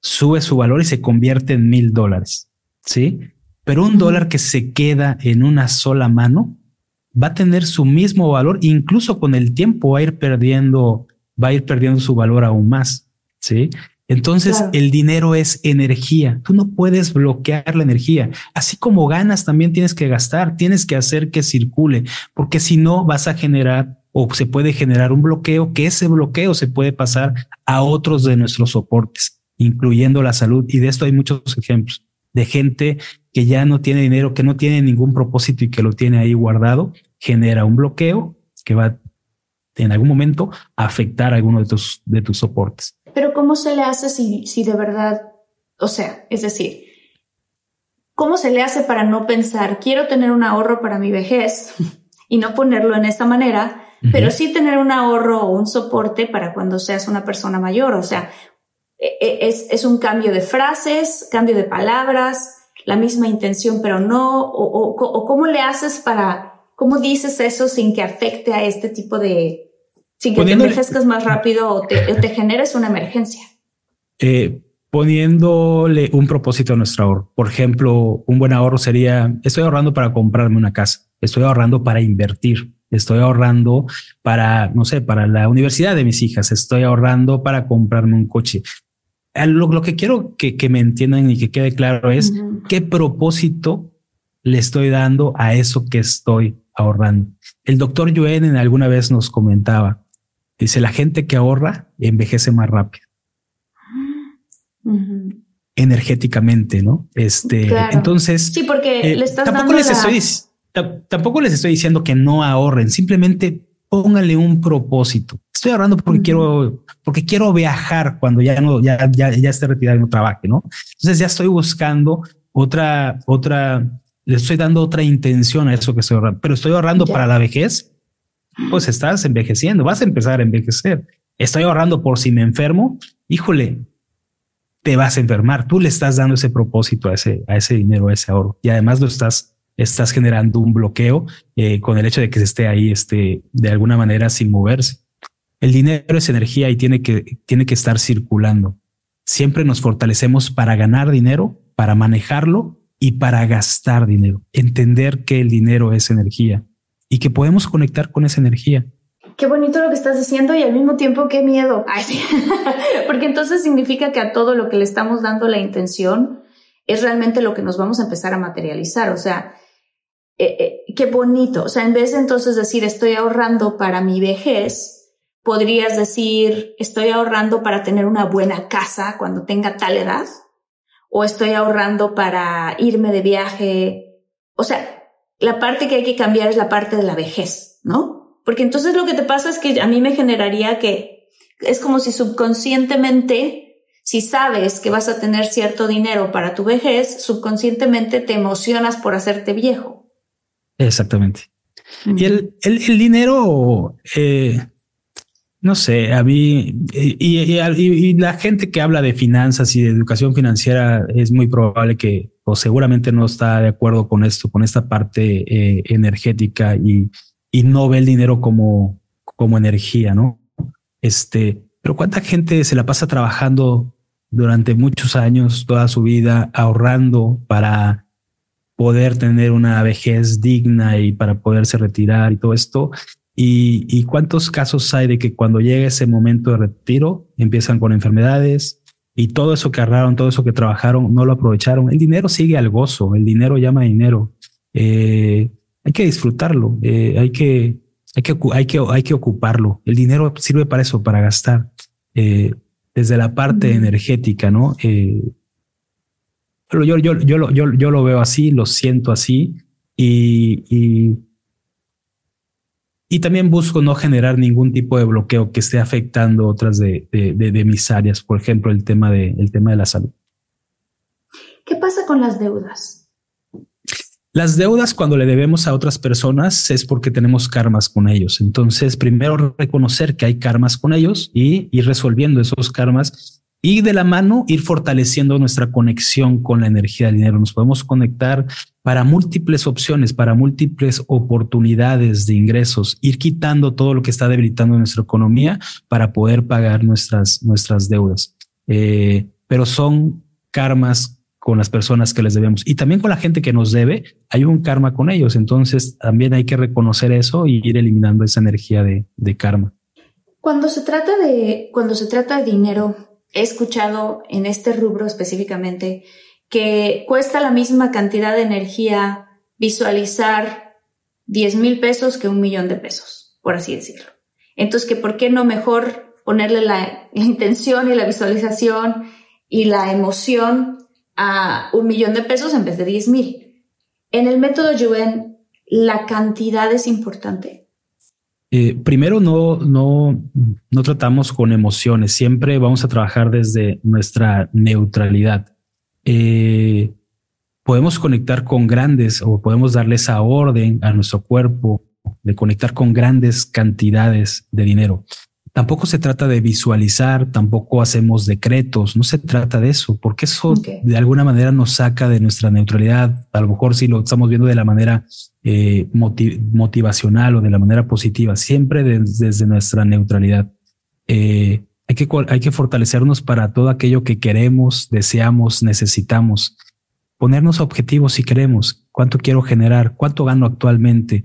sube su valor y se convierte en mil dólares. Sí, pero un dólar que se queda en una sola mano va a tener su mismo valor, incluso con el tiempo va a ir perdiendo, va a ir perdiendo su valor aún más. Sí. Entonces el dinero es energía. Tú no puedes bloquear la energía. Así como ganas, también tienes que gastar, tienes que hacer que circule, porque si no vas a generar o se puede generar un bloqueo, que ese bloqueo se puede pasar a otros de nuestros soportes, incluyendo la salud. Y de esto hay muchos ejemplos de gente que ya no tiene dinero, que no tiene ningún propósito y que lo tiene ahí guardado, genera un bloqueo que va en algún momento a afectar a alguno de tus, de tus soportes.
Pero ¿cómo se le hace si, si de verdad, o sea, es decir, ¿cómo se le hace para no pensar, quiero tener un ahorro para mi vejez y no ponerlo en esta manera, pero sí tener un ahorro o un soporte para cuando seas una persona mayor? O sea, es, es un cambio de frases, cambio de palabras, la misma intención, pero no, o, o, cómo le haces para, cómo dices eso sin que afecte a este tipo de, sin que te envejezcas más rápido o te, te generes una emergencia.
Eh, poniéndole un propósito a nuestro ahorro. Por ejemplo, un buen ahorro sería, estoy ahorrando para comprarme una casa, estoy ahorrando para invertir, estoy ahorrando para, no sé, para la universidad de mis hijas, estoy ahorrando para comprarme un coche. Lo, que quiero que, me entiendan y que quede claro es qué propósito le estoy dando a eso que estoy ahorrando. El doctor Yuen en alguna vez nos comentaba, dice, la gente que ahorra envejece más rápido. Energéticamente, ¿no? Este, entonces.
Sí, porque
eh, le estás tampoco les estoy, tampoco les estoy diciendo que no ahorren, simplemente pónganle un propósito. Estoy ahorrando porque quiero, porque quiero viajar cuando ya no, ya, ya, ya esté retirado y no trabaje, ¿no? Entonces ya estoy buscando otra, otra, le estoy dando otra intención a eso que estoy ahorrando, pero estoy ahorrando para la vejez. Pues estás envejeciendo, vas a empezar a envejecer. Estoy ahorrando por si me enfermo. Híjole, te vas a enfermar. Tú le estás dando ese propósito a ese, a ese dinero, a ese ahorro y además lo estás estás generando un bloqueo eh, con el hecho de que se esté ahí este, de alguna manera sin moverse. El dinero es energía y tiene que, tiene que estar circulando. Siempre nos fortalecemos para ganar dinero, para manejarlo y para gastar dinero. Entender que el dinero es energía y que podemos conectar con esa energía.
Qué bonito lo que estás diciendo y al mismo tiempo qué miedo. Porque entonces significa que a todo lo que le estamos dando la intención es realmente lo que nos vamos a empezar a materializar. O sea, eh, eh, qué bonito. O sea, en vez de entonces decir estoy ahorrando para mi vejez, podrías decir estoy ahorrando para tener una buena casa cuando tenga tal edad, o estoy ahorrando para irme de viaje. O sea, la parte que hay que cambiar es la parte de la vejez, ¿no? Porque entonces lo que te pasa es que a mí me generaría que es como si subconscientemente, si sabes que vas a tener cierto dinero para tu vejez, subconscientemente te emocionas por hacerte viejo.
Exactamente. Y el, el, dinero, eh, no sé, a mí y, la gente que habla de finanzas y de educación financiera es muy probable que o seguramente no está de acuerdo con esto, con esta parte eh, energética y, y no ve el dinero como, como energía, ¿no? Este, pero cuánta gente se la pasa trabajando durante muchos años, toda su vida, ahorrando para poder tener una vejez digna y para poderse retirar y todo esto. Y, cuántos casos hay de que cuando llega ese momento de retiro empiezan con enfermedades y todo eso que ahorraron, todo eso que trabajaron, no lo aprovecharon. El dinero sigue al gozo, el dinero llama dinero. Eh, hay que disfrutarlo, eh, hay, que, hay, que, hay, que, hay que ocuparlo. El dinero sirve para eso, para gastar. Eh, desde la parte energética, ¿no? Yo, yo, yo, lo, yo, yo lo veo así, lo siento así y, y, y, también busco no generar ningún tipo de bloqueo que esté afectando otras de, de, de, mis áreas, por ejemplo, el tema, de, el tema de la salud.
¿Qué pasa con las deudas?
Las deudas cuando le debemos a otras personas es porque tenemos karmas con ellos. Entonces, primero reconocer que hay karmas con ellos y ir resolviendo esos karmas y de la mano ir fortaleciendo nuestra conexión con la energía del dinero. Nos podemos conectar para múltiples opciones, para múltiples oportunidades de ingresos, ir quitando todo lo que está debilitando nuestra economía para poder pagar nuestras, nuestras deudas. Eh, pero son karmas con las personas que les debemos y también con la gente que nos debe, hay un karma con ellos. Entonces también hay que reconocer eso y ir eliminando esa energía de, de karma.
Cuando se trata de, cuando se trata de dinero, he escuchado en este rubro específicamente que cuesta la misma cantidad de energía visualizar 10 mil pesos que un millón de pesos, por así decirlo. Entonces, que por qué no mejor ponerle la, intención y la visualización y la emoción a un millón de pesos en vez de 10 mil. En el método Yuen, la cantidad es importante.
Eh, primero, no, no, no tratamos con emociones, siempre vamos a trabajar desde nuestra neutralidad. Eh, podemos conectar con grandes o podemos darle esa orden a nuestro cuerpo de conectar con grandes cantidades de dinero. Tampoco se trata de visualizar, tampoco hacemos decretos, no se trata de eso, porque eso de alguna manera nos saca de nuestra neutralidad. A lo mejor si lo estamos viendo de la manera eh, motivacional o de la manera positiva, siempre desde nuestra neutralidad. Eh, hay, que, hay que fortalecernos para todo aquello que queremos, deseamos, necesitamos. Ponernos objetivos si queremos. ¿Cuánto quiero generar? ¿Cuánto gano actualmente?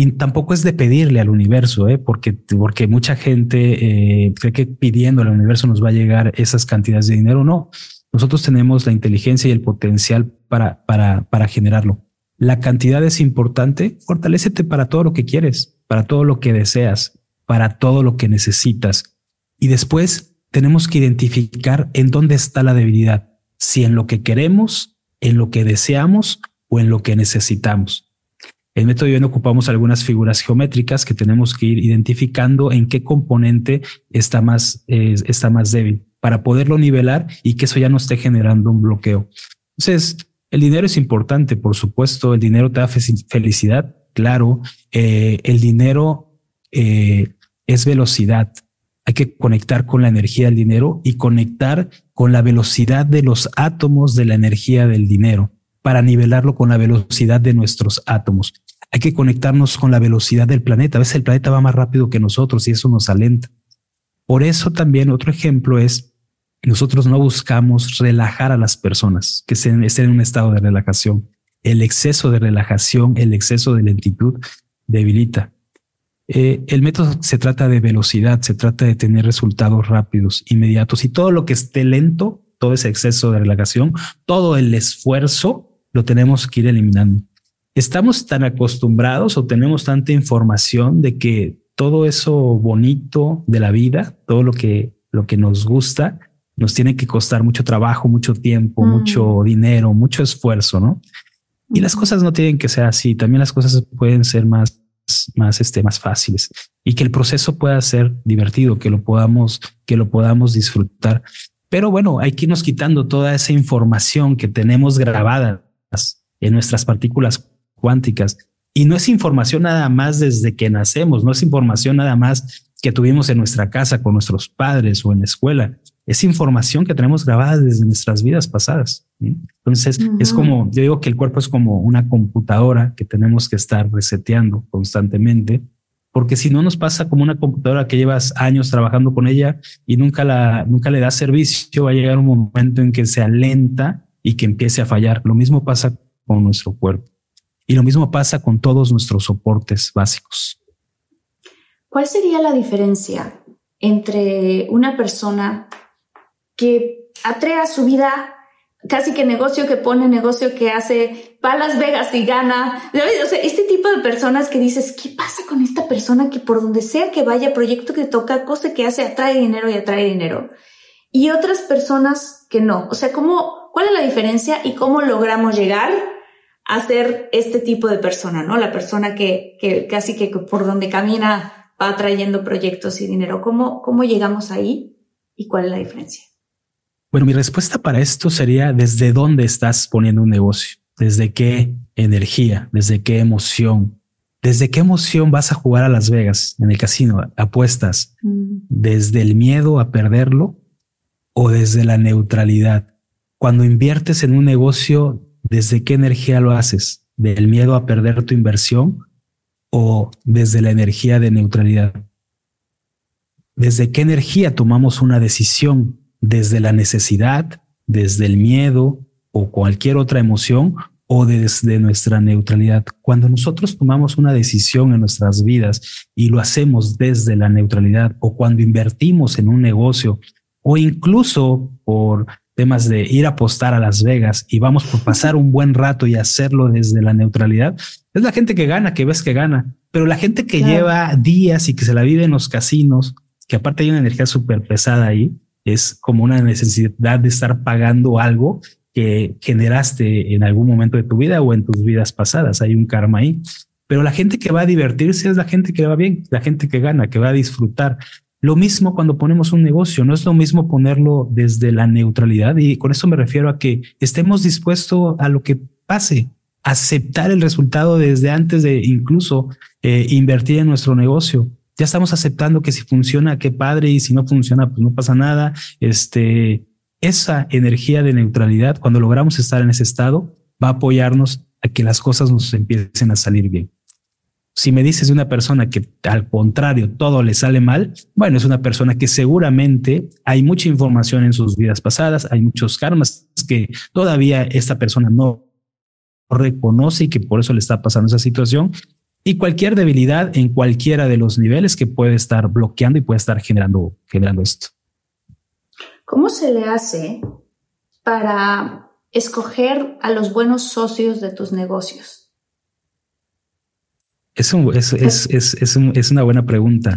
Y tampoco es de pedirle al universo, ¿eh? porque, porque mucha gente eh, cree que pidiendo al universo nos va a llegar esas cantidades de dinero. No, nosotros tenemos la inteligencia y el potencial para, para, para generarlo. La cantidad es importante. Fortalécete para todo lo que quieres, para todo lo que deseas, para todo lo que necesitas. Y después tenemos que identificar en dónde está la debilidad, si en lo que queremos, en lo que deseamos o en lo que necesitamos. En método bien ocupamos algunas figuras geométricas que tenemos que ir identificando en qué componente está más, está más débil para poderlo nivelar y que eso ya no esté generando un bloqueo. Entonces, el dinero es importante, por supuesto, el dinero te da felicidad, claro, eh, el dinero eh, es velocidad. Hay que conectar con la energía del dinero y conectar con la velocidad de los átomos de la energía del dinero para nivelarlo con la velocidad de nuestros átomos. Hay que conectarnos con la velocidad del planeta. A veces el planeta va más rápido que nosotros y eso nos alenta. Por eso también otro ejemplo es, nosotros no buscamos relajar a las personas que estén en un estado de relajación. El exceso de relajación, el exceso de lentitud debilita. Eh, el método se trata de velocidad, se trata de tener resultados rápidos, inmediatos y todo lo que esté lento, todo ese exceso de relajación, todo el esfuerzo, lo tenemos que ir eliminando estamos tan acostumbrados o tenemos tanta información de que todo eso bonito de la vida, todo lo que, lo que nos gusta, nos tiene que costar mucho trabajo, mucho tiempo, mm. mucho dinero, mucho esfuerzo, ¿no? Y las cosas no tienen que ser así. También las cosas pueden ser más, más, este, más fáciles y que el proceso pueda ser divertido, que lo podamos, que lo podamos disfrutar. Pero bueno, hay que irnos quitando toda esa información que tenemos grabadas en nuestras partículas cuánticas Y no es información nada más desde que nacemos, no es información nada más que tuvimos en nuestra casa con nuestros padres o en la escuela. Es información que tenemos grabada desde nuestras vidas pasadas. Entonces, es como, yo digo que el cuerpo es como una computadora que tenemos que estar reseteando constantemente, porque si no nos pasa como una computadora que llevas años trabajando con ella y nunca, la, nunca le da servicio, va a llegar un momento en que se alenta y que empiece a fallar. Lo mismo pasa con nuestro cuerpo. Y lo mismo pasa con todos nuestros soportes básicos.
¿Cuál sería la diferencia entre una persona que atrae a su vida casi que negocio que pone, negocio que hace, va a Las Vegas y gana. O sea, este tipo de personas que dices, ¿qué pasa con esta persona que por donde sea que vaya, proyecto que toca, cosa que hace, atrae dinero y atrae dinero? Y otras personas que no. O sea, ¿cómo, cuál es la diferencia y cómo logramos llegar a ser este tipo de persona, ¿no? La persona que, que casi que por donde camina va trayendo proyectos y dinero. ¿Cómo, cómo llegamos ahí y cuál es la diferencia?
Bueno, mi respuesta para esto sería desde dónde estás poniendo un negocio, desde qué energía, desde qué emoción, desde qué emoción vas a jugar a Las Vegas en el casino, apuestas, mm. desde el miedo a perderlo o desde la neutralidad. Cuando inviertes en un negocio, ¿desde qué energía lo haces? ¿Del miedo a perder tu inversión o desde la energía de neutralidad? ¿Desde qué energía tomamos una decisión? ¿Desde la necesidad, desde el miedo o cualquier otra emoción o desde nuestra neutralidad? Cuando nosotros tomamos una decisión en nuestras vidas y lo hacemos desde la neutralidad o cuando invertimos en un negocio o incluso por temas de ir a apostar a Las Vegas y vamos por pasar un buen rato y hacerlo desde la neutralidad, es la gente que gana, que ves que gana, pero la gente que lleva días y que se la vive en los casinos, que aparte hay una energía súper pesada ahí, es como una necesidad de estar pagando algo que generaste en algún momento de tu vida o en tus vidas pasadas. Hay un karma ahí. Pero la gente que va a divertirse es la gente que va bien, la gente que gana, que va a disfrutar. Lo mismo cuando ponemos un negocio, no es lo mismo ponerlo desde la neutralidad y con eso me refiero a que estemos dispuestos a lo que pase, aceptar el resultado desde antes de incluso eh, invertir en nuestro negocio. Ya estamos aceptando que si funciona, qué padre, y si no funciona, pues no pasa nada. Este, esa energía de neutralidad, cuando logramos estar en ese estado, va a apoyarnos a que las cosas nos empiecen a salir bien. Si me dices de una persona que al contrario todo le sale mal, bueno, es una persona que seguramente hay mucha información en sus vidas pasadas, hay muchos karmas que todavía esta persona no reconoce y que por eso le está pasando esa situación y cualquier debilidad en cualquiera de los niveles que puede estar bloqueando y puede estar generando, generando esto.
¿Cómo se le hace para escoger a los buenos socios de tus negocios?
Es, es, una buena pregunta.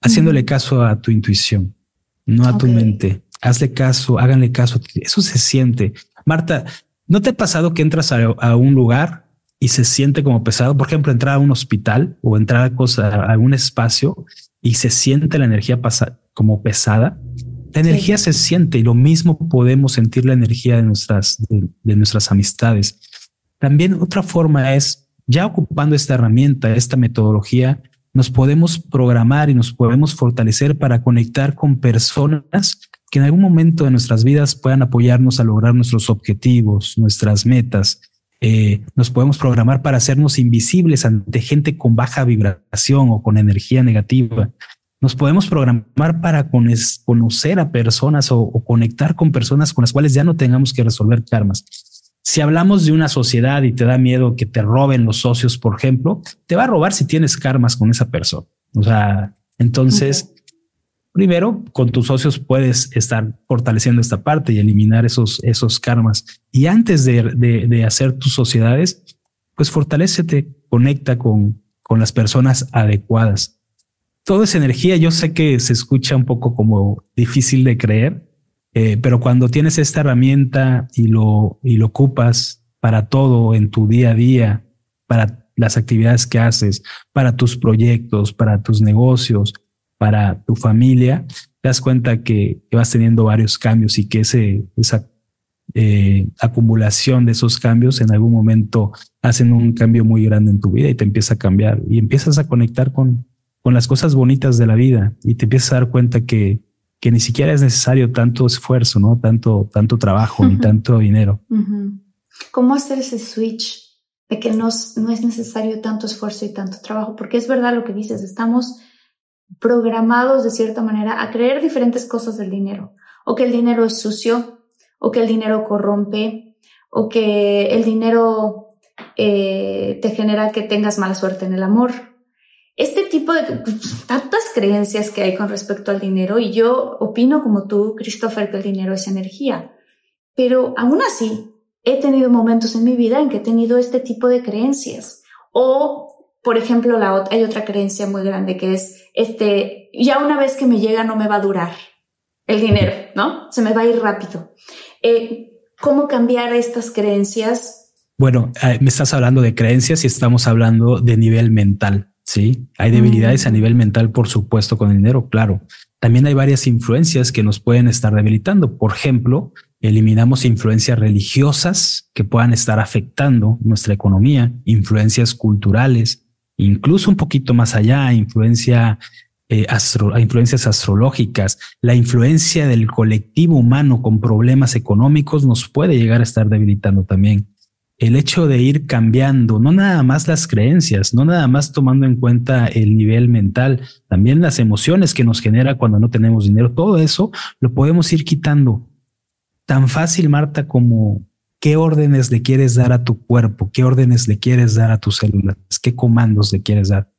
Haciéndole caso a tu intuición, no a tu mente. Hazle caso, háganle caso. Eso se siente. Marta, ¿no te ha pasado que entras a, un lugar y se siente como pesado? Por ejemplo, entrar a un hospital o entrar a, cosa, a algún espacio y se siente la energía como pesada. La energía se siente y lo mismo podemos sentir la energía de nuestras, de nuestras amistades. También otra forma es ya ocupando esta herramienta, esta metodología, nos podemos programar y nos podemos fortalecer para conectar con personas que en algún momento de nuestras vidas puedan apoyarnos a lograr nuestros objetivos, nuestras metas. Eh, nos podemos programar para hacernos invisibles ante gente con baja vibración o con energía negativa. Nos podemos programar para conocer a personas o conectar con personas con las cuales ya no tengamos que resolver karmas. Si hablamos de una sociedad y te da miedo que te roben los socios, por ejemplo, te va a robar si tienes karmas con esa persona. O sea, entonces, primero, con tus socios puedes estar fortaleciendo esta parte y eliminar esos, esos karmas. Y antes de, de, hacer tus sociedades, pues fortalecete, conecta con, con las personas adecuadas. Toda esa energía, yo sé que se escucha un poco como difícil de creer, eh, pero cuando tienes esta herramienta y lo, y lo ocupas para todo en tu día a día, para las actividades que haces, para tus proyectos, para tus negocios, para tu familia, te das cuenta que, vas teniendo varios cambios y que ese, esa eh, acumulación de esos cambios en algún momento hacen un cambio muy grande en tu vida y te empieza a cambiar. Y empiezas a conectar con, con las cosas bonitas de la vida y te empiezas a dar cuenta que, que ni siquiera es necesario tanto esfuerzo, no tanto, tanto trabajo ni tanto dinero.
¿Cómo hacer ese switch de que no, no es necesario tanto esfuerzo y tanto trabajo? Porque es verdad lo que dices, estamos programados de cierta manera a creer diferentes cosas del dinero, o que el dinero es sucio, o que el dinero corrompe, o que el dinero eh, te genera que tengas mala suerte en el amor. Este tipo de tantas creencias que hay con respecto al dinero, y yo opino como tú, Christopher, que el dinero es energía, pero aún así he tenido momentos en mi vida en que he tenido este tipo de creencias. O, por ejemplo, hay otra creencia muy grande que es, este, ya una vez que me llega no me va a durar el dinero, ¿no? Se me va a ir rápido. Eh, ¿Cómo cambiar estas creencias?
Bueno, eh, me estás hablando de creencias y estamos hablando de nivel mental. Sí, hay debilidades a mm. nivel mental, por supuesto, con el dinero, claro. También hay varias influencias que nos pueden estar debilitando. Por ejemplo, eliminamos influencias religiosas que puedan estar afectando nuestra economía, influencias culturales, incluso un poquito más allá, influencia eh, influencias astrológicas, la influencia del colectivo humano con problemas económicos nos puede llegar a estar debilitando también. El hecho de ir cambiando, no nada más las creencias, no nada más tomando en cuenta el nivel mental, también las emociones que nos genera cuando no tenemos dinero, todo eso lo podemos ir quitando. Tan fácil, Marta, como qué órdenes le quieres dar a tu cuerpo, qué órdenes le quieres dar a tus células, qué comandos le quieres dar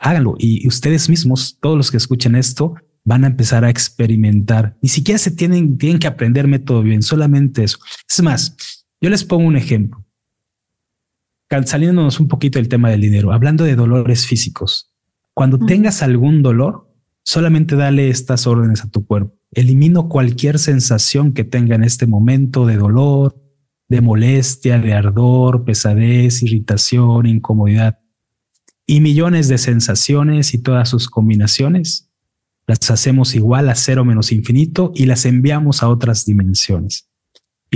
háganlo. Y ustedes mismos, todos los que escuchen esto, van a empezar a experimentar. Ni siquiera se tienen, tienen que aprender método bien, solamente eso. Es más, yo les pongo un ejemplo. Saliéndonos un poquito del tema del dinero, hablando de dolores físicos. Cuando tengas algún dolor, solamente dale estas órdenes a tu cuerpo. Elimino cualquier sensación que tenga en este momento de dolor, de molestia, de ardor, pesadez, irritación, incomodidad y millones de sensaciones y todas sus combinaciones, las hacemos igual a cero menos infinito y las enviamos a otras dimensiones.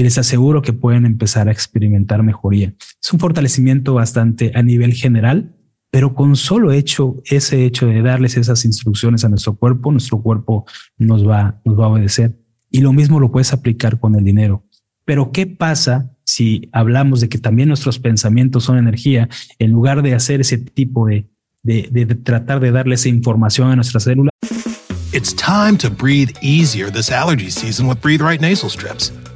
Y les aseguro que pueden empezar a experimentar mejoría. Es un fortalecimiento bastante a nivel general, pero con solo hecho, ese hecho de darles esas instrucciones a nuestro cuerpo, nuestro cuerpo nos va, nos va a obedecer. Y lo mismo lo puedes aplicar con el dinero. Pero ¿qué pasa si hablamos de que también nuestros pensamientos son energía, en lugar de hacer ese tipo de, de, tratar de darle esa información a nuestra célula?
It's time to breathe easier this allergy season with Breathe Right nasal strips.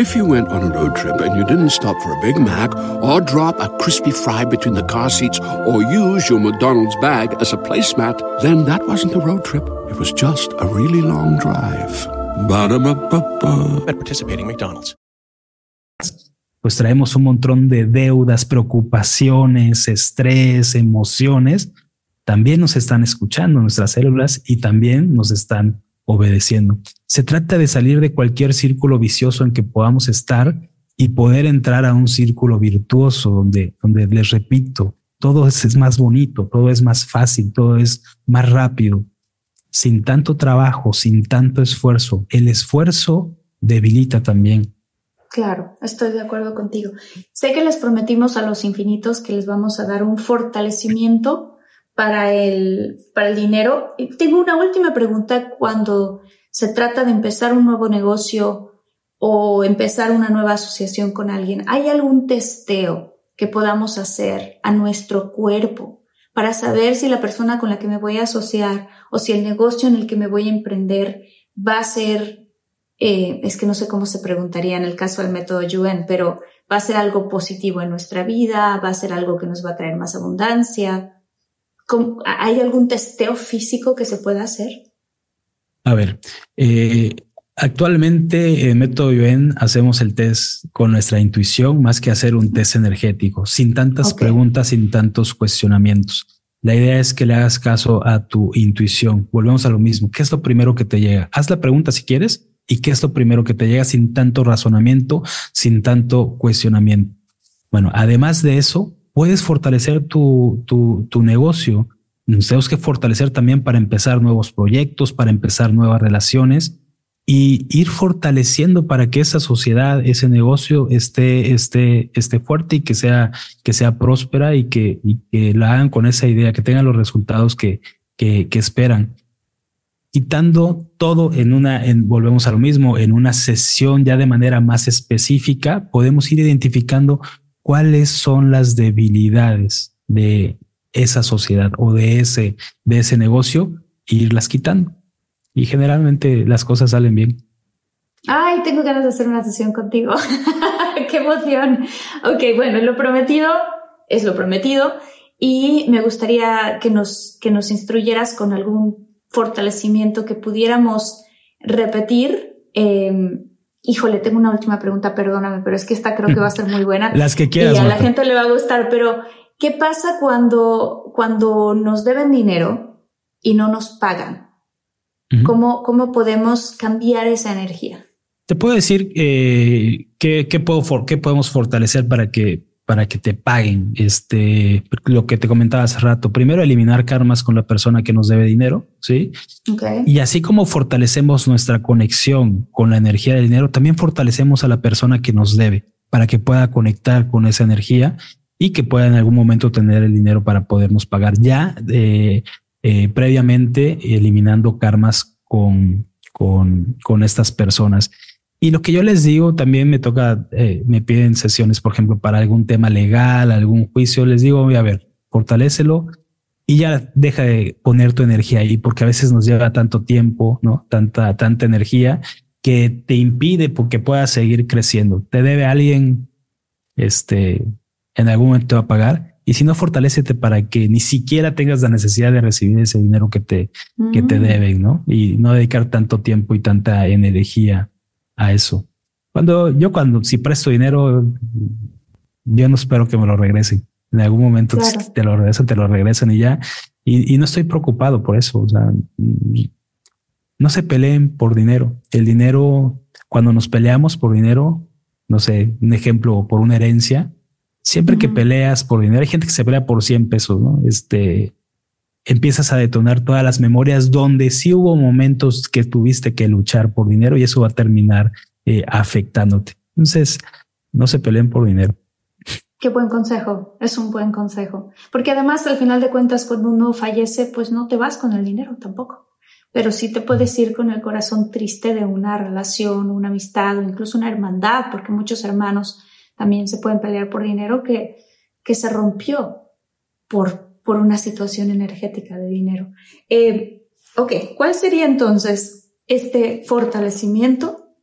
If you went on a road trip and you didn't stop for a Big Mac or drop a crispy fry between the car seats or use your McDonald's bag as a placemat, then that wasn't a road trip. It was just a really long drive. Ba-da-ba-ba-ba.
At participating McDonald's.
pues traemos un montón de deudas, preocupaciones, estrés, emociones, también nos están escuchando nuestras células y también nos están obedeciendo. Se trata de salir de cualquier círculo vicioso en que podamos estar y poder entrar a un círculo virtuoso donde, donde les repito, todo es, es más bonito, todo es más fácil, todo es más rápido, sin tanto trabajo, sin tanto esfuerzo. El esfuerzo debilita también
Claro, estoy de acuerdo contigo. Sé que les prometimos a los infinitos que les vamos a dar un fortalecimiento para el, para el dinero. Tengo una última pregunta cuando se trata de empezar un nuevo negocio o empezar una nueva asociación con alguien. ¿Hay algún testeo que podamos hacer a nuestro cuerpo para saber si la persona con la que me voy a asociar o si el negocio en el que me voy a emprender va a ser eh, es que no sé cómo se preguntaría en el caso del método Yuen, pero va a ser algo positivo en nuestra vida, va a ser algo que nos va a traer más abundancia. ¿Hay algún testeo físico que se pueda hacer?
A ver, eh, Actualmente en Método UN hacemos el test con nuestra intuición más que hacer un test energético, sin tantas preguntas, sin tantos cuestionamientos. La idea es que le hagas caso a tu intuición. Volvemos a lo mismo. ¿Qué es lo primero que te llega? Haz la pregunta si quieres y qué es lo primero que te llega sin tanto razonamiento, sin tanto cuestionamiento. Bueno, además de eso, puedes fortalecer tu, tu, tu negocio. Tenemos que fortalecer también para empezar nuevos proyectos, para empezar nuevas relaciones y ir fortaleciendo para que esa sociedad, ese negocio esté, esté, esté fuerte y que sea, que sea próspera y que, y que la hagan con esa idea, que tengan los resultados que, que, que esperan. Quitando todo en una, en, volvemos a lo mismo, en una sesión ya de manera más específica, podemos ir identificando cuáles son las debilidades de esa sociedad o de ese, de ese negocio e irlas quitando y generalmente las cosas salen bien.
Ay, tengo ganas de hacer una sesión contigo. Qué emoción. Ok, bueno, lo prometido es lo prometido y me gustaría que nos, que nos instruyeras con algún fortalecimiento que pudiéramos repetir. Em, híjole, tengo una última pregunta, perdóname, pero es que esta creo que va a ser muy buena.
Las que quieras.
Y a la gente le va a gustar, pero ¿qué pasa cuando, cuando nos deben dinero y no nos pagan? ¿Cómo, ¿Cómo podemos cambiar esa energía?
Te puedo decir eh, qué, qué, puedo qué podemos fortalecer para que, para que te paguen. Este, lo que te comentaba hace rato. Primero, eliminar karmas con la persona que nos debe dinero. Sí. Y así como fortalecemos nuestra conexión con la energía del dinero, también fortalecemos a la persona que nos debe para que pueda conectar con esa energía y que pueda en algún momento tener el dinero para podernos pagar. Ya eh, eh, previamente eliminando karmas con, con, con, estas personas. Y lo que yo les digo, también me toca, eh, me piden sesiones, por ejemplo, para algún tema legal, algún juicio, les digo, a ver, fortalecelo y ya deja de poner tu energía ahí, porque a veces nos lleva tanto tiempo, ¿no? Tanta, tanta energía que te impide porque puedas seguir creciendo. Te debe alguien, este, en algún momento va a pagar y si no, fortalecete para que ni siquiera tengas la necesidad de recibir ese dinero que te, que te mm. deben, ¿no? Y no dedicar tanto tiempo y tanta energía a eso. Cuando yo, cuando si presto dinero, yo no espero que me lo regresen. En algún momento te lo regresan, te lo regresan y ya. Y, y no estoy preocupado por eso. O sea, no se peleen por dinero. El dinero, cuando nos peleamos por dinero, no sé, un ejemplo, por una herencia, Siempre que peleas por dinero, hay gente que se pelea por 100 pesos, ¿no? Este, empiezas a detonar todas las memorias donde sí hubo momentos que tuviste que luchar por dinero y eso va a terminar eh, afectándote. Entonces, no se peleen por dinero.
Qué buen consejo, es un buen consejo. Porque además, al final de cuentas, cuando uno fallece, pues no te vas con el dinero tampoco. Pero sí te puedes ir con el corazón triste de una relación, una amistad o incluso una hermandad, porque muchos hermanos también se pueden pelear por dinero que, que se rompió por, por una situación energética de dinero. Eh, ok, ¿cuál sería entonces este fortalecimiento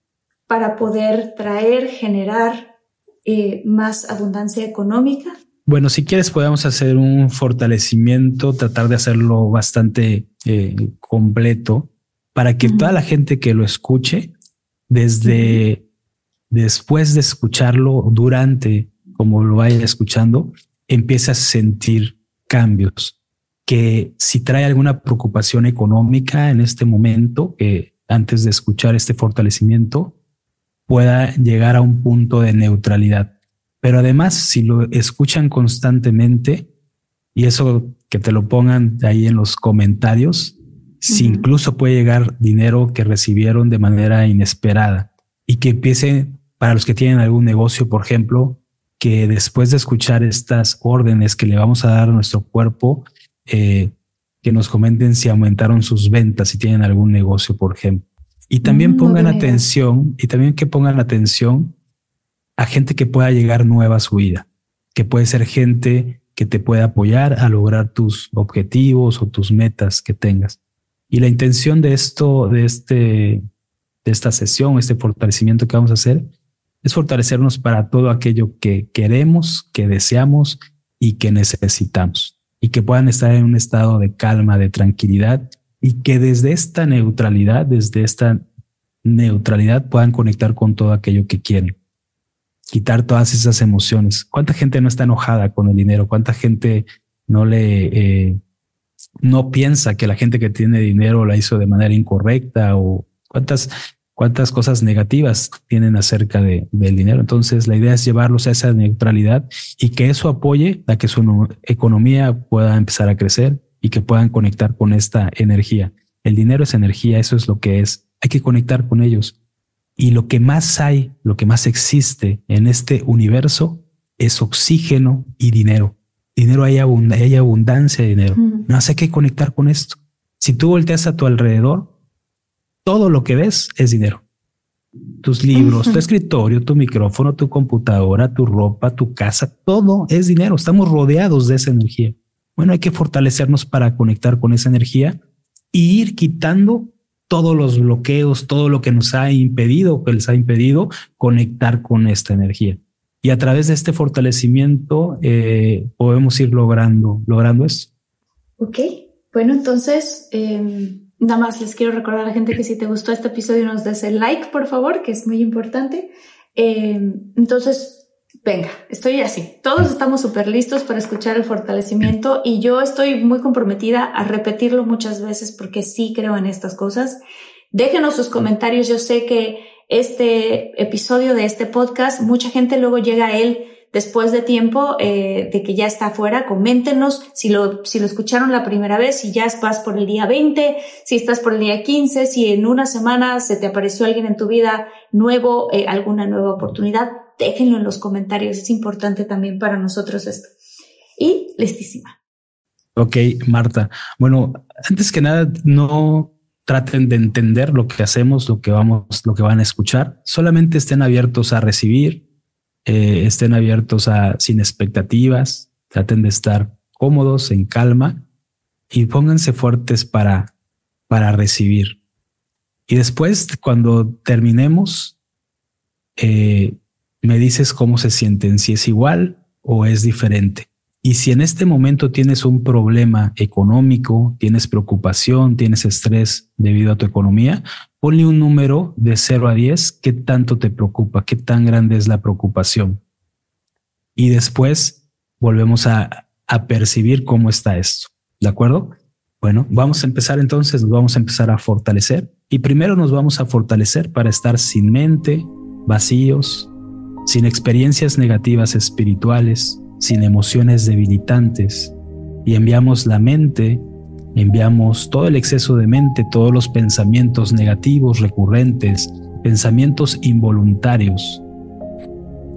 para poder traer, generar eh, más abundancia económica?
Bueno, si quieres podemos hacer un fortalecimiento, tratar de hacerlo bastante eh, completo para que toda la gente que lo escuche, desde después de escucharlo, durante, como lo vaya escuchando, empieza a sentir cambios. Que si trae alguna preocupación económica en este momento, que antes de escuchar este fortalecimiento, pueda llegar a un punto de neutralidad. Pero además, si lo escuchan constantemente, y eso que te lo pongan ahí en los comentarios, si incluso puede llegar dinero que recibieron de manera inesperada y que empiece para los que tienen algún negocio, por ejemplo, que después de escuchar estas órdenes que le vamos a dar a nuestro cuerpo, eh, que nos comenten si aumentaron sus ventas, si tienen algún negocio, por ejemplo. Y también mm, pongan atención, y también que pongan atención a gente que pueda llegar nueva a su vida, que puede ser gente que te pueda apoyar a lograr tus objetivos o tus metas que tengas. Y la intención de esto, de este, de esta sesión, este fortalecimiento que vamos a hacer, es fortalecernos para todo aquello que queremos, que deseamos y que necesitamos, y que puedan estar en un estado de calma, de tranquilidad, y que desde esta neutralidad, desde esta neutralidad puedan conectar con todo aquello que quieren. Quitar todas esas emociones. ¿Cuánta gente no está enojada con el dinero? ¿Cuánta gente no le eh, no piensa que la gente que tiene dinero la hizo de manera incorrecta o cuántas cuántas cosas negativas tienen acerca de, del dinero. Entonces, la idea es llevarlos a esa neutralidad y que eso apoye a que su economía pueda empezar a crecer y que puedan conectar con esta energía. El dinero es energía, eso es lo que es. Hay que conectar con ellos. Y lo que más hay, lo que más existe en este universo es oxígeno y dinero. Dinero hay, hay abundancia de dinero. No hay que conectar con esto. Si tú volteas a tu alrededor, todo lo que ves es dinero. Tus libros, tu escritorio, tu micrófono, tu computadora, tu ropa, tu casa, todo es dinero. Estamos rodeados de esa energía. Bueno, hay que fortalecernos para conectar con esa energía y ir quitando todos los bloqueos, todo lo que nos ha impedido, que les ha impedido conectar con esta energía. Y a través de este fortalecimiento eh, podemos ir logrando, logrando eso.
Ok, bueno, entonces em, Nada más les quiero recordar a la gente que si te gustó este episodio nos des el like, por favor, que es muy importante. Eh, entonces, venga, estoy así. Todos estamos súper listos para escuchar el fortalecimiento y yo estoy muy comprometida a repetirlo muchas veces porque sí creo en estas cosas. Déjenos sus comentarios. Yo sé que este episodio de este podcast, mucha gente luego llega a él después de tiempo eh, de que ya está afuera, coméntenos si lo, si lo escucharon la primera vez, si ya vas por el día 20, si estás por el día 15, si en una semana se te apareció alguien en tu vida nuevo, eh, alguna nueva oportunidad, déjenlo en los comentarios, es importante también para nosotros esto. Y listísima.
Ok, Marta. Bueno, antes que nada, no traten de entender lo que hacemos, lo que vamos, lo que van a escuchar. Solamente estén abiertos a recibir, eh, estén abiertos a sin expectativas, traten de estar cómodos, en calma y pónganse fuertes para, para recibir. Y después, cuando terminemos, eh, me dices cómo se sienten, si es igual o es diferente. Y si en este momento tienes un problema económico, tienes preocupación, tienes estrés debido a tu economía, ponle un número de 0 a 10, qué tanto te preocupa, qué tan grande es la preocupación. Y después volvemos a, a percibir cómo está esto. ¿De acuerdo? Bueno, vamos a empezar entonces, vamos a empezar a fortalecer. Y primero nos vamos a fortalecer para estar sin mente, vacíos, sin experiencias negativas espirituales, sin emociones debilitantes y enviamos la mente, enviamos todo el exceso de mente, todos los pensamientos negativos recurrentes, pensamientos involuntarios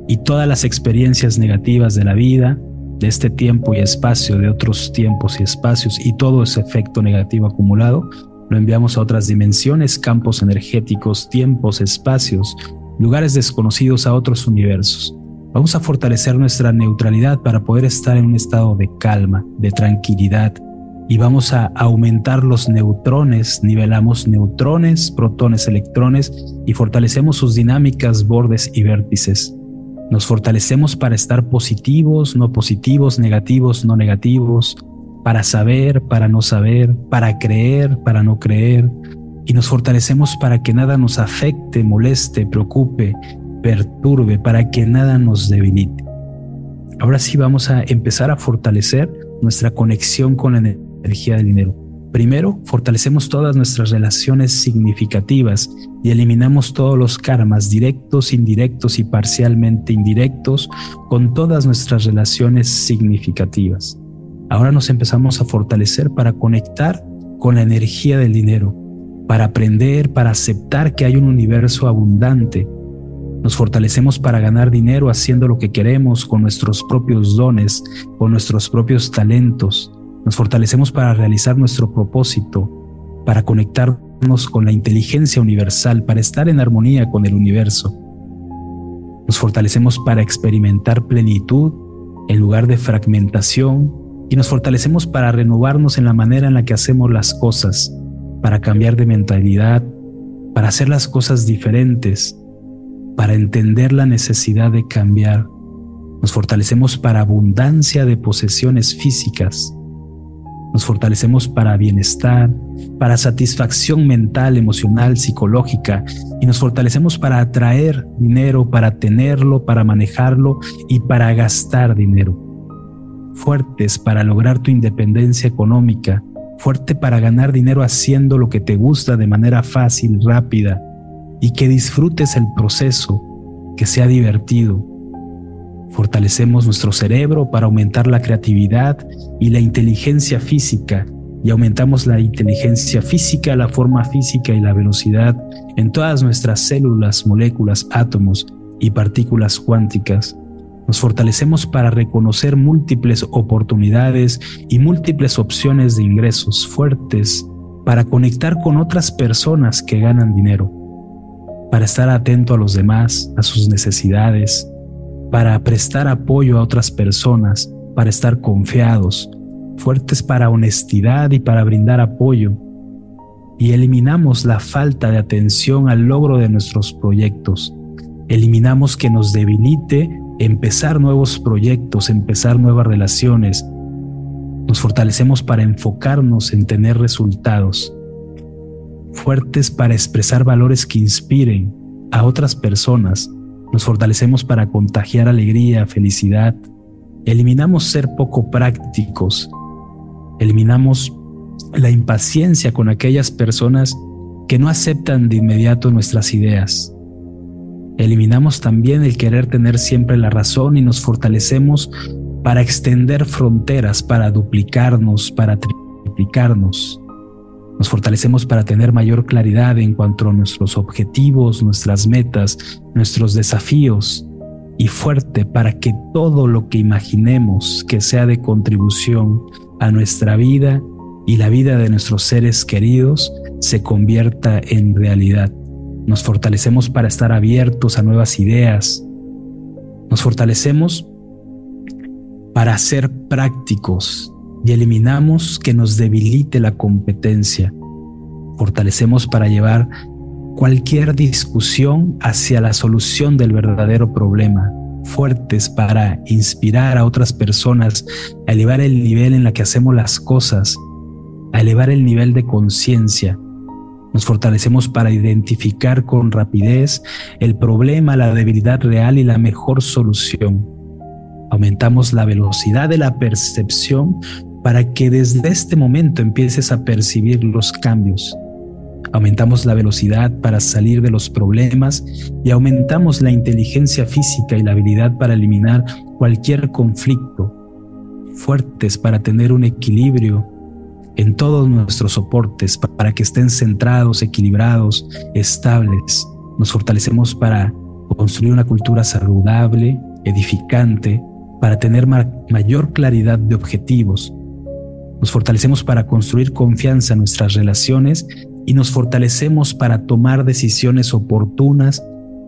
y todas las experiencias negativas de la vida, de este tiempo y espacio, de otros tiempos y espacios y todo ese efecto negativo acumulado, lo enviamos a otras dimensiones, campos energéticos, tiempos, espacios, lugares desconocidos a otros universos. Vamos a fortalecer nuestra neutralidad para poder estar en un estado de calma, de tranquilidad y vamos a aumentar los neutrones, nivelamos neutrones, protones, electrones y fortalecemos sus dinámicas, bordes y vértices. Nos fortalecemos para estar positivos, no positivos, negativos, no negativos, para saber, para no saber, para creer, para no creer, y nos fortalecemos para que nada nos afecte, moleste, preocupe, perturbe, para que nada nos debilite. Ahora sí vamos a empezar a fortalecer nuestra conexión con la energía del dinero. Primero, fortalecemos todas nuestras relaciones significativas y eliminamos todos los karmas directos, indirectos y parcialmente indirectos con todas nuestras relaciones significativas. Ahora nos empezamos a fortalecer para conectar con la energía del dinero, para aprender, para aceptar que hay un universo abundante nos fortalecemos para ganar dinero haciendo lo que queremos con nuestros propios dones, con nuestros propios talentos. Nos fortalecemos para realizar nuestro propósito, para conectarnos con la inteligencia universal, para estar en armonía con el universo. Nos fortalecemos para experimentar plenitud en lugar de fragmentación y nos fortalecemos para renovarnos en la manera en la que hacemos las cosas, para cambiar de mentalidad, para hacer las cosas diferentes, para entender la necesidad de cambiar. Nos fortalecemos para abundancia de posesiones físicas. nos fortalecemos para bienestar, para satisfacción mental, emocional, psicológica y nos fortalecemos para atraer dinero, para tenerlo, para manejarlo y para gastar dinero. Fuertes para lograr tu independencia económica, fuerte para ganar dinero haciendo lo que te gusta de manera fácil, rápida y que disfrutes el proceso, que sea divertido, Fortalecemos nuestro cerebro para aumentar la creatividad y la inteligencia física y aumentamos la inteligencia física, la forma física y la velocidad en todas nuestras células, moléculas, átomos y partículas cuánticas. Nos fortalecemos para reconocer múltiples oportunidades y múltiples opciones de ingresos fuertes para conectar con otras personas que ganan dinero, para estar atento a los demás, a sus necesidades, para prestar apoyo a otras personas, para estar confiados, fuertes para honestidad y para brindar apoyo. Y eliminamos la falta de atención al logro de nuestros proyectos. Eliminamos que nos debilite empezar nuevos proyectos, empezar nuevas relaciones. Nos fortalecemos para enfocarnos en tener resultados. Fuertes para expresar valores que inspiren a otras personas nos fortalecemos para contagiar alegría, felicidad. Eliminamos ser poco prácticos. Eliminamos la impaciencia con aquellas personas que no aceptan de inmediato nuestras ideas. Eliminamos también el querer tener siempre la razón y nos fortalecemos para extender fronteras, para duplicarnos, para triplicarnos. Nos fortalecemos para tener mayor claridad en cuanto a nuestros objetivos, nuestras metas, nuestros desafíos y fuerte para que todo lo que imaginemos que sea de contribución a nuestra vida y la vida de nuestros seres queridos se convierta en realidad. Nos fortalecemos para estar abiertos a nuevas ideas. Nos fortalecemos para ser prácticos y eliminamos que nos debilite la competencia. Fortalecemos para llevar cualquier discusión hacia la solución del verdadero problema, fuertes para inspirar a otras personas a elevar el nivel en la que hacemos las cosas, a elevar el nivel de conciencia. Nos fortalecemos para identificar con rapidez el problema, la debilidad real y la mejor solución. Aumentamos la velocidad de la percepción para que desde este momento empieces a percibir los cambios. Aumentamos la velocidad para salir de los problemas y aumentamos la inteligencia física y la habilidad para eliminar cualquier conflicto, fuertes para tener un equilibrio en todos nuestros soportes, para que estén centrados, equilibrados, estables. Nos fortalecemos para construir una cultura saludable, edificante, para tener mayor claridad de objetivos, nos fortalecemos para construir confianza en nuestras relaciones y nos fortalecemos para tomar decisiones oportunas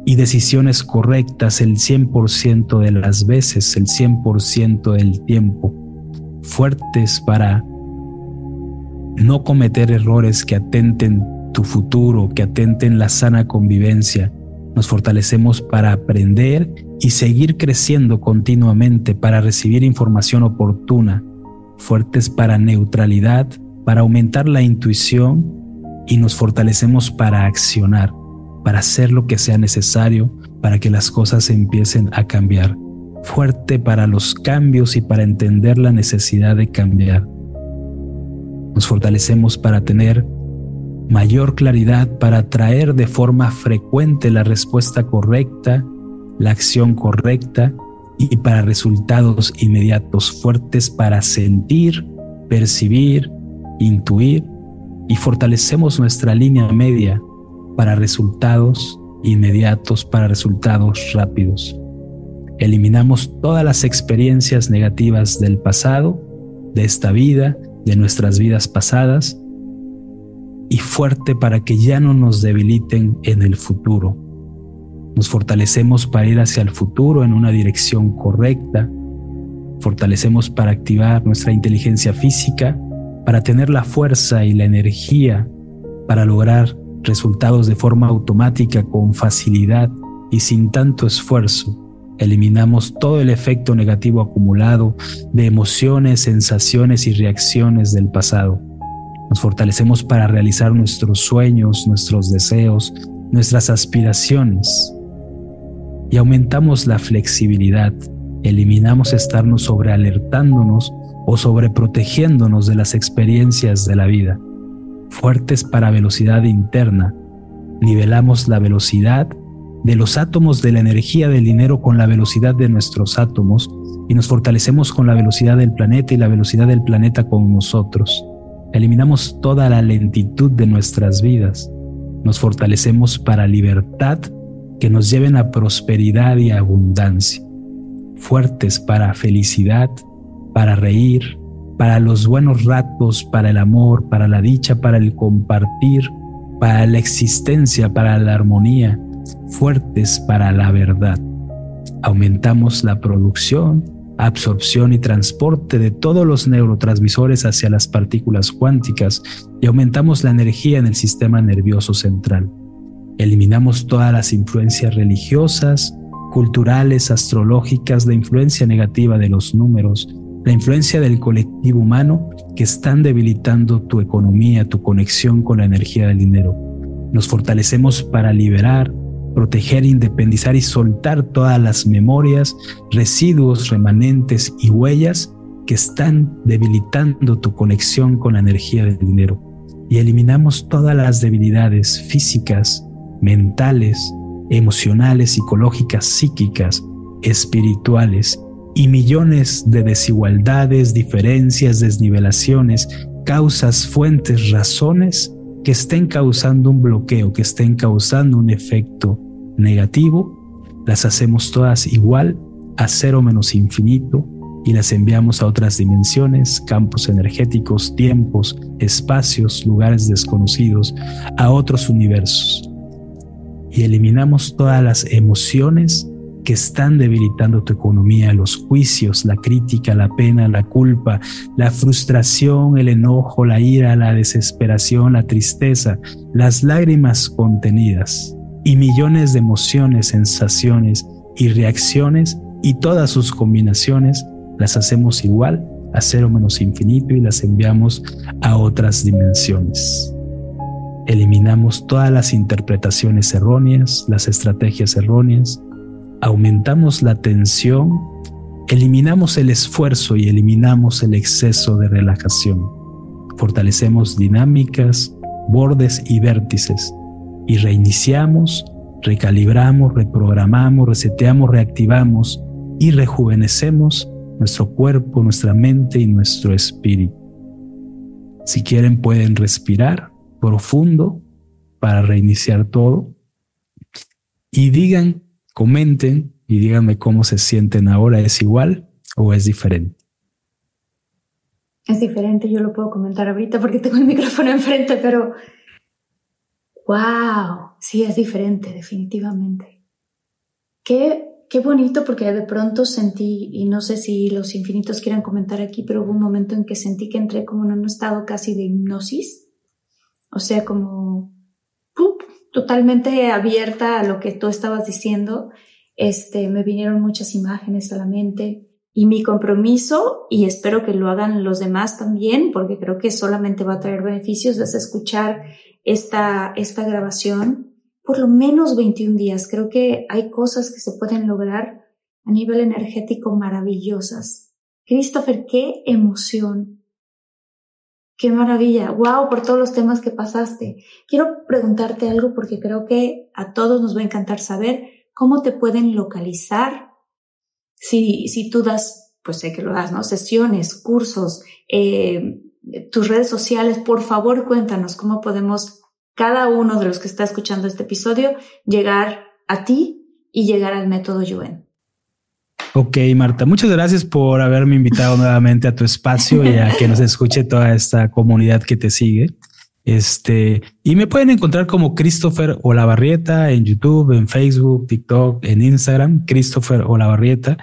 y decisiones correctas el 100% de las veces, el 100% del tiempo. Fuertes para no cometer errores que atenten tu futuro, que atenten la sana convivencia. Nos fortalecemos para aprender y seguir creciendo continuamente, para recibir información oportuna, fuertes para neutralidad, para aumentar la intuición y nos fortalecemos para accionar, para hacer lo que sea necesario para que las cosas empiecen a cambiar. Fuerte para los cambios y para entender la necesidad de cambiar. Nos fortalecemos para tener mayor claridad, para traer de forma frecuente la respuesta correcta, la acción correcta y para resultados inmediatos fuertes para sentir, percibir, intuir y fortalecemos nuestra línea media para resultados inmediatos, para resultados rápidos. Eliminamos todas las experiencias negativas del pasado, de esta vida, de nuestras vidas pasadas y fuerte para que ya no nos debiliten en el futuro nos fortalecemos para ir hacia el futuro en una dirección correcta. Fortalecemos para activar nuestra inteligencia física, para tener la fuerza y la energía para lograr resultados de forma automática con facilidad y sin tanto esfuerzo. Eliminamos todo el efecto negativo acumulado de emociones, sensaciones y reacciones del pasado. Nos fortalecemos para realizar nuestros sueños, nuestros deseos, nuestras aspiraciones. Y aumentamos la flexibilidad. Eliminamos estarnos sobrealertándonos o sobreprotegiéndonos de las experiencias de la vida. Fuertes para velocidad interna. Nivelamos la velocidad de los átomos de la energía del dinero con la velocidad de nuestros átomos y nos fortalecemos con la velocidad del planeta y la velocidad del planeta con nosotros. Eliminamos toda la lentitud de nuestras vidas. Nos fortalecemos para libertad que nos lleven a prosperidad y abundancia. Fuertes para felicidad, para reír, para los buenos ratos, para el amor, para la dicha, para el compartir, para la existencia, para la armonía fuertes para la verdad. Aumentamos la producción, absorción y transporte de todos los neurotransmisores hacia las partículas cuánticas y aumentamos la energía en el sistema nervioso central. Eliminamos todas las influencias religiosas, culturales, astrológicas, la influencia negativa de los números, la influencia del colectivo humano que están debilitando tu economía, tu conexión con la energía del dinero. Nos fortalecemos para liberar, proteger, independizar y soltar todas las memorias, residuos, remanentes y huellas que están debilitando tu conexión con la energía del dinero. Y eliminamos todas las debilidades físicas, mentales, emocionales, psicológicas, psíquicas, espirituales y millones de desigualdades, diferencias, desnivelaciones, causas, fuentes, razones que estén causando un bloqueo, que estén causando un efecto negativo, las hacemos todas igual a cero menos infinito y las enviamos a otras dimensiones, campos energéticos, tiempos, espacios, lugares desconocidos, a otros universos. Y eliminamos todas las emociones que están debilitando tu economía, los juicios, la crítica, la pena, la culpa, la frustración, el enojo, la ira, la desesperación, la tristeza, las lágrimas contenidas y millones de emociones, sensaciones y reacciones y todas sus combinaciones las hacemos igual a cero menos infinito y las enviamos a otras dimensiones. Eliminamos todas las interpretaciones erróneas, las estrategias erróneas, aumentamos la tensión, eliminamos el esfuerzo y eliminamos el exceso de relajación. Fortalecemos dinámicas, bordes y vértices y reiniciamos, recalibramos, reprogramamos, reseteamos, reactivamos y rejuvenecemos nuestro cuerpo, nuestra mente y nuestro espíritu. Si quieren pueden respirar profundo para reiniciar todo y digan comenten y díganme cómo se sienten ahora. ¿Es igual o es diferente?
Es diferente, yo lo puedo comentar ahorita porque tengo el micrófono enfrente, pero wow, sí es diferente, definitivamente. Qué, qué bonito porque de pronto sentí, y no sé si los infinitos quieran comentar aquí, pero hubo un momento en que sentí que entré como en un estado casi de hipnosis, o sea, como totalmente abierta a lo que tú estabas diciendo. Este, me vinieron muchas imágenes a la mente y mi compromiso, y espero que lo hagan los demás también, porque creo que solamente va a traer beneficios, es escuchar esta, esta grabación por lo menos 21 días. Creo que hay cosas que se pueden lograr a nivel energético maravillosas. Christopher, qué emoción Qué maravilla. Wow, por todos los temas que pasaste. Quiero preguntarte algo porque creo que a todos nos va a encantar saber cómo te pueden localizar. Si, si tú das, pues sé que lo das, ¿no? Sesiones, cursos, eh, tus redes sociales, por favor cuéntanos cómo podemos cada uno de los que está escuchando este episodio llegar a ti y llegar al método Yuen.
Ok, Marta, muchas gracias por haberme invitado nuevamente a tu espacio y a que nos escuche toda esta comunidad que te sigue. Este, y me pueden encontrar como Christopher Olavarrieta en YouTube, en Facebook, TikTok, en Instagram, Christopher Olavarrieta.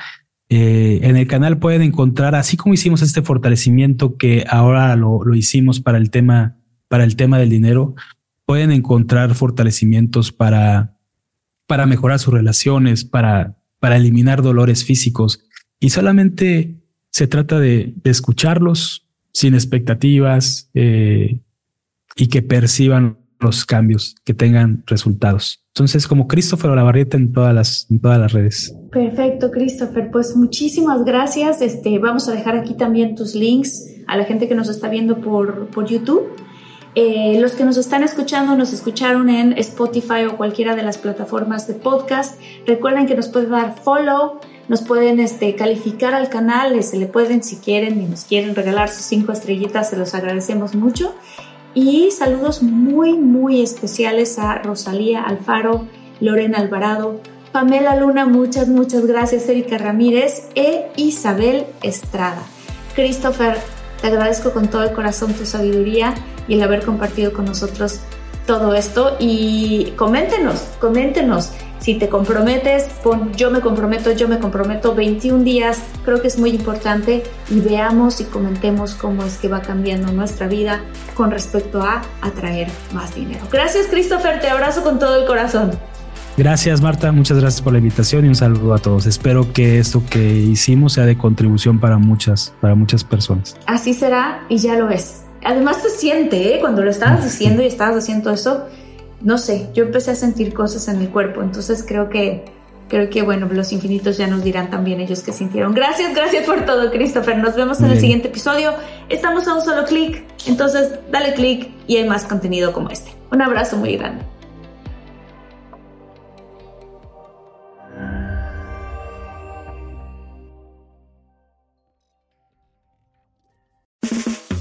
Eh, en el canal pueden encontrar, así como hicimos este fortalecimiento que ahora lo, lo hicimos para el tema, para el tema del dinero, pueden encontrar fortalecimientos para, para mejorar sus relaciones, para para eliminar dolores físicos y solamente se trata de, escucharlos sin expectativas eh, y que perciban los cambios, que tengan resultados. Entonces, como Christopher Olavarrieta en todas las, en todas las redes.
Perfecto, Christopher. Pues muchísimas gracias. Este, vamos a dejar aquí también tus links a la gente que nos está viendo por, por YouTube. Eh, los que nos están escuchando nos escucharon en Spotify o cualquiera de las plataformas de podcast. Recuerden que nos pueden dar follow, nos pueden este, calificar al canal, se le pueden si quieren y nos quieren regalar sus cinco estrellitas, se los agradecemos mucho. Y saludos muy, muy especiales a Rosalía Alfaro, Lorena Alvarado, Pamela Luna, muchas, muchas gracias, Erika Ramírez e Isabel Estrada. Christopher, te agradezco con todo el corazón tu sabiduría y el haber compartido con nosotros todo esto. Y coméntenos, coméntenos. Si te comprometes, pon yo me comprometo, yo me comprometo. 21 días, creo que es muy importante. Y veamos y comentemos cómo es que va cambiando nuestra vida con respecto a atraer más dinero. Gracias Christopher, te abrazo con todo el corazón.
Gracias Marta, muchas gracias por la invitación y un saludo a todos. Espero que esto que hicimos sea de contribución para muchas, para muchas personas.
Así será y ya lo es. Además se siente, ¿eh? cuando lo estabas diciendo y estabas haciendo eso, no sé, yo empecé a sentir cosas en mi cuerpo, entonces creo que, creo que, bueno, los infinitos ya nos dirán también ellos que sintieron. Gracias, gracias por todo, Christopher. Nos vemos en el siguiente episodio. Estamos a un solo clic, entonces dale clic y hay más contenido como este. Un abrazo muy grande.